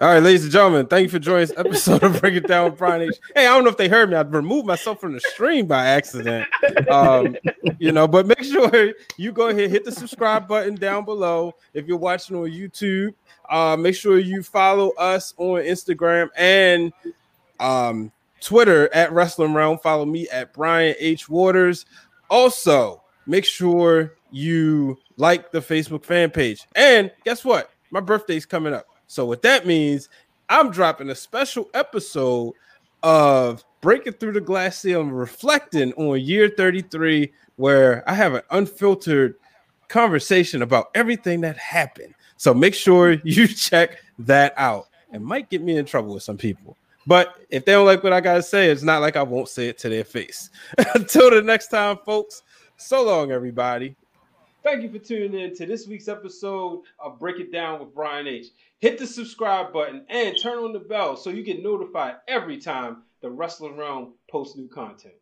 All right, ladies and gentlemen, thank you for joining this episode of Break It Down with Brian H. Hey, I don't know if they heard me. I removed myself from the stream by accident. Um, you know, but make sure you go ahead, hit the subscribe button down below. If you're watching on YouTube, uh, make sure you follow us on Instagram and um, Twitter at Wrestling Wrealm. Follow me at Brian H. Waters. Also, make sure you like the Facebook fan page. And guess what? My birthday's coming up. So what that means, I'm dropping a special episode of Breaking Through the Glass Ceiling, reflecting on year 33, where I have an unfiltered conversation about everything that happened. So make sure you check that out. It might get me in trouble with some people. But if they don't like what I got to say, it's not like I won't say it to their face. Until the next time, folks, so long, everybody. Thank you for tuning in to this week's episode of Break It Down with Brian H. Hit the subscribe button and turn on the bell so you get notified every time the Wrestling Wrealm posts new content.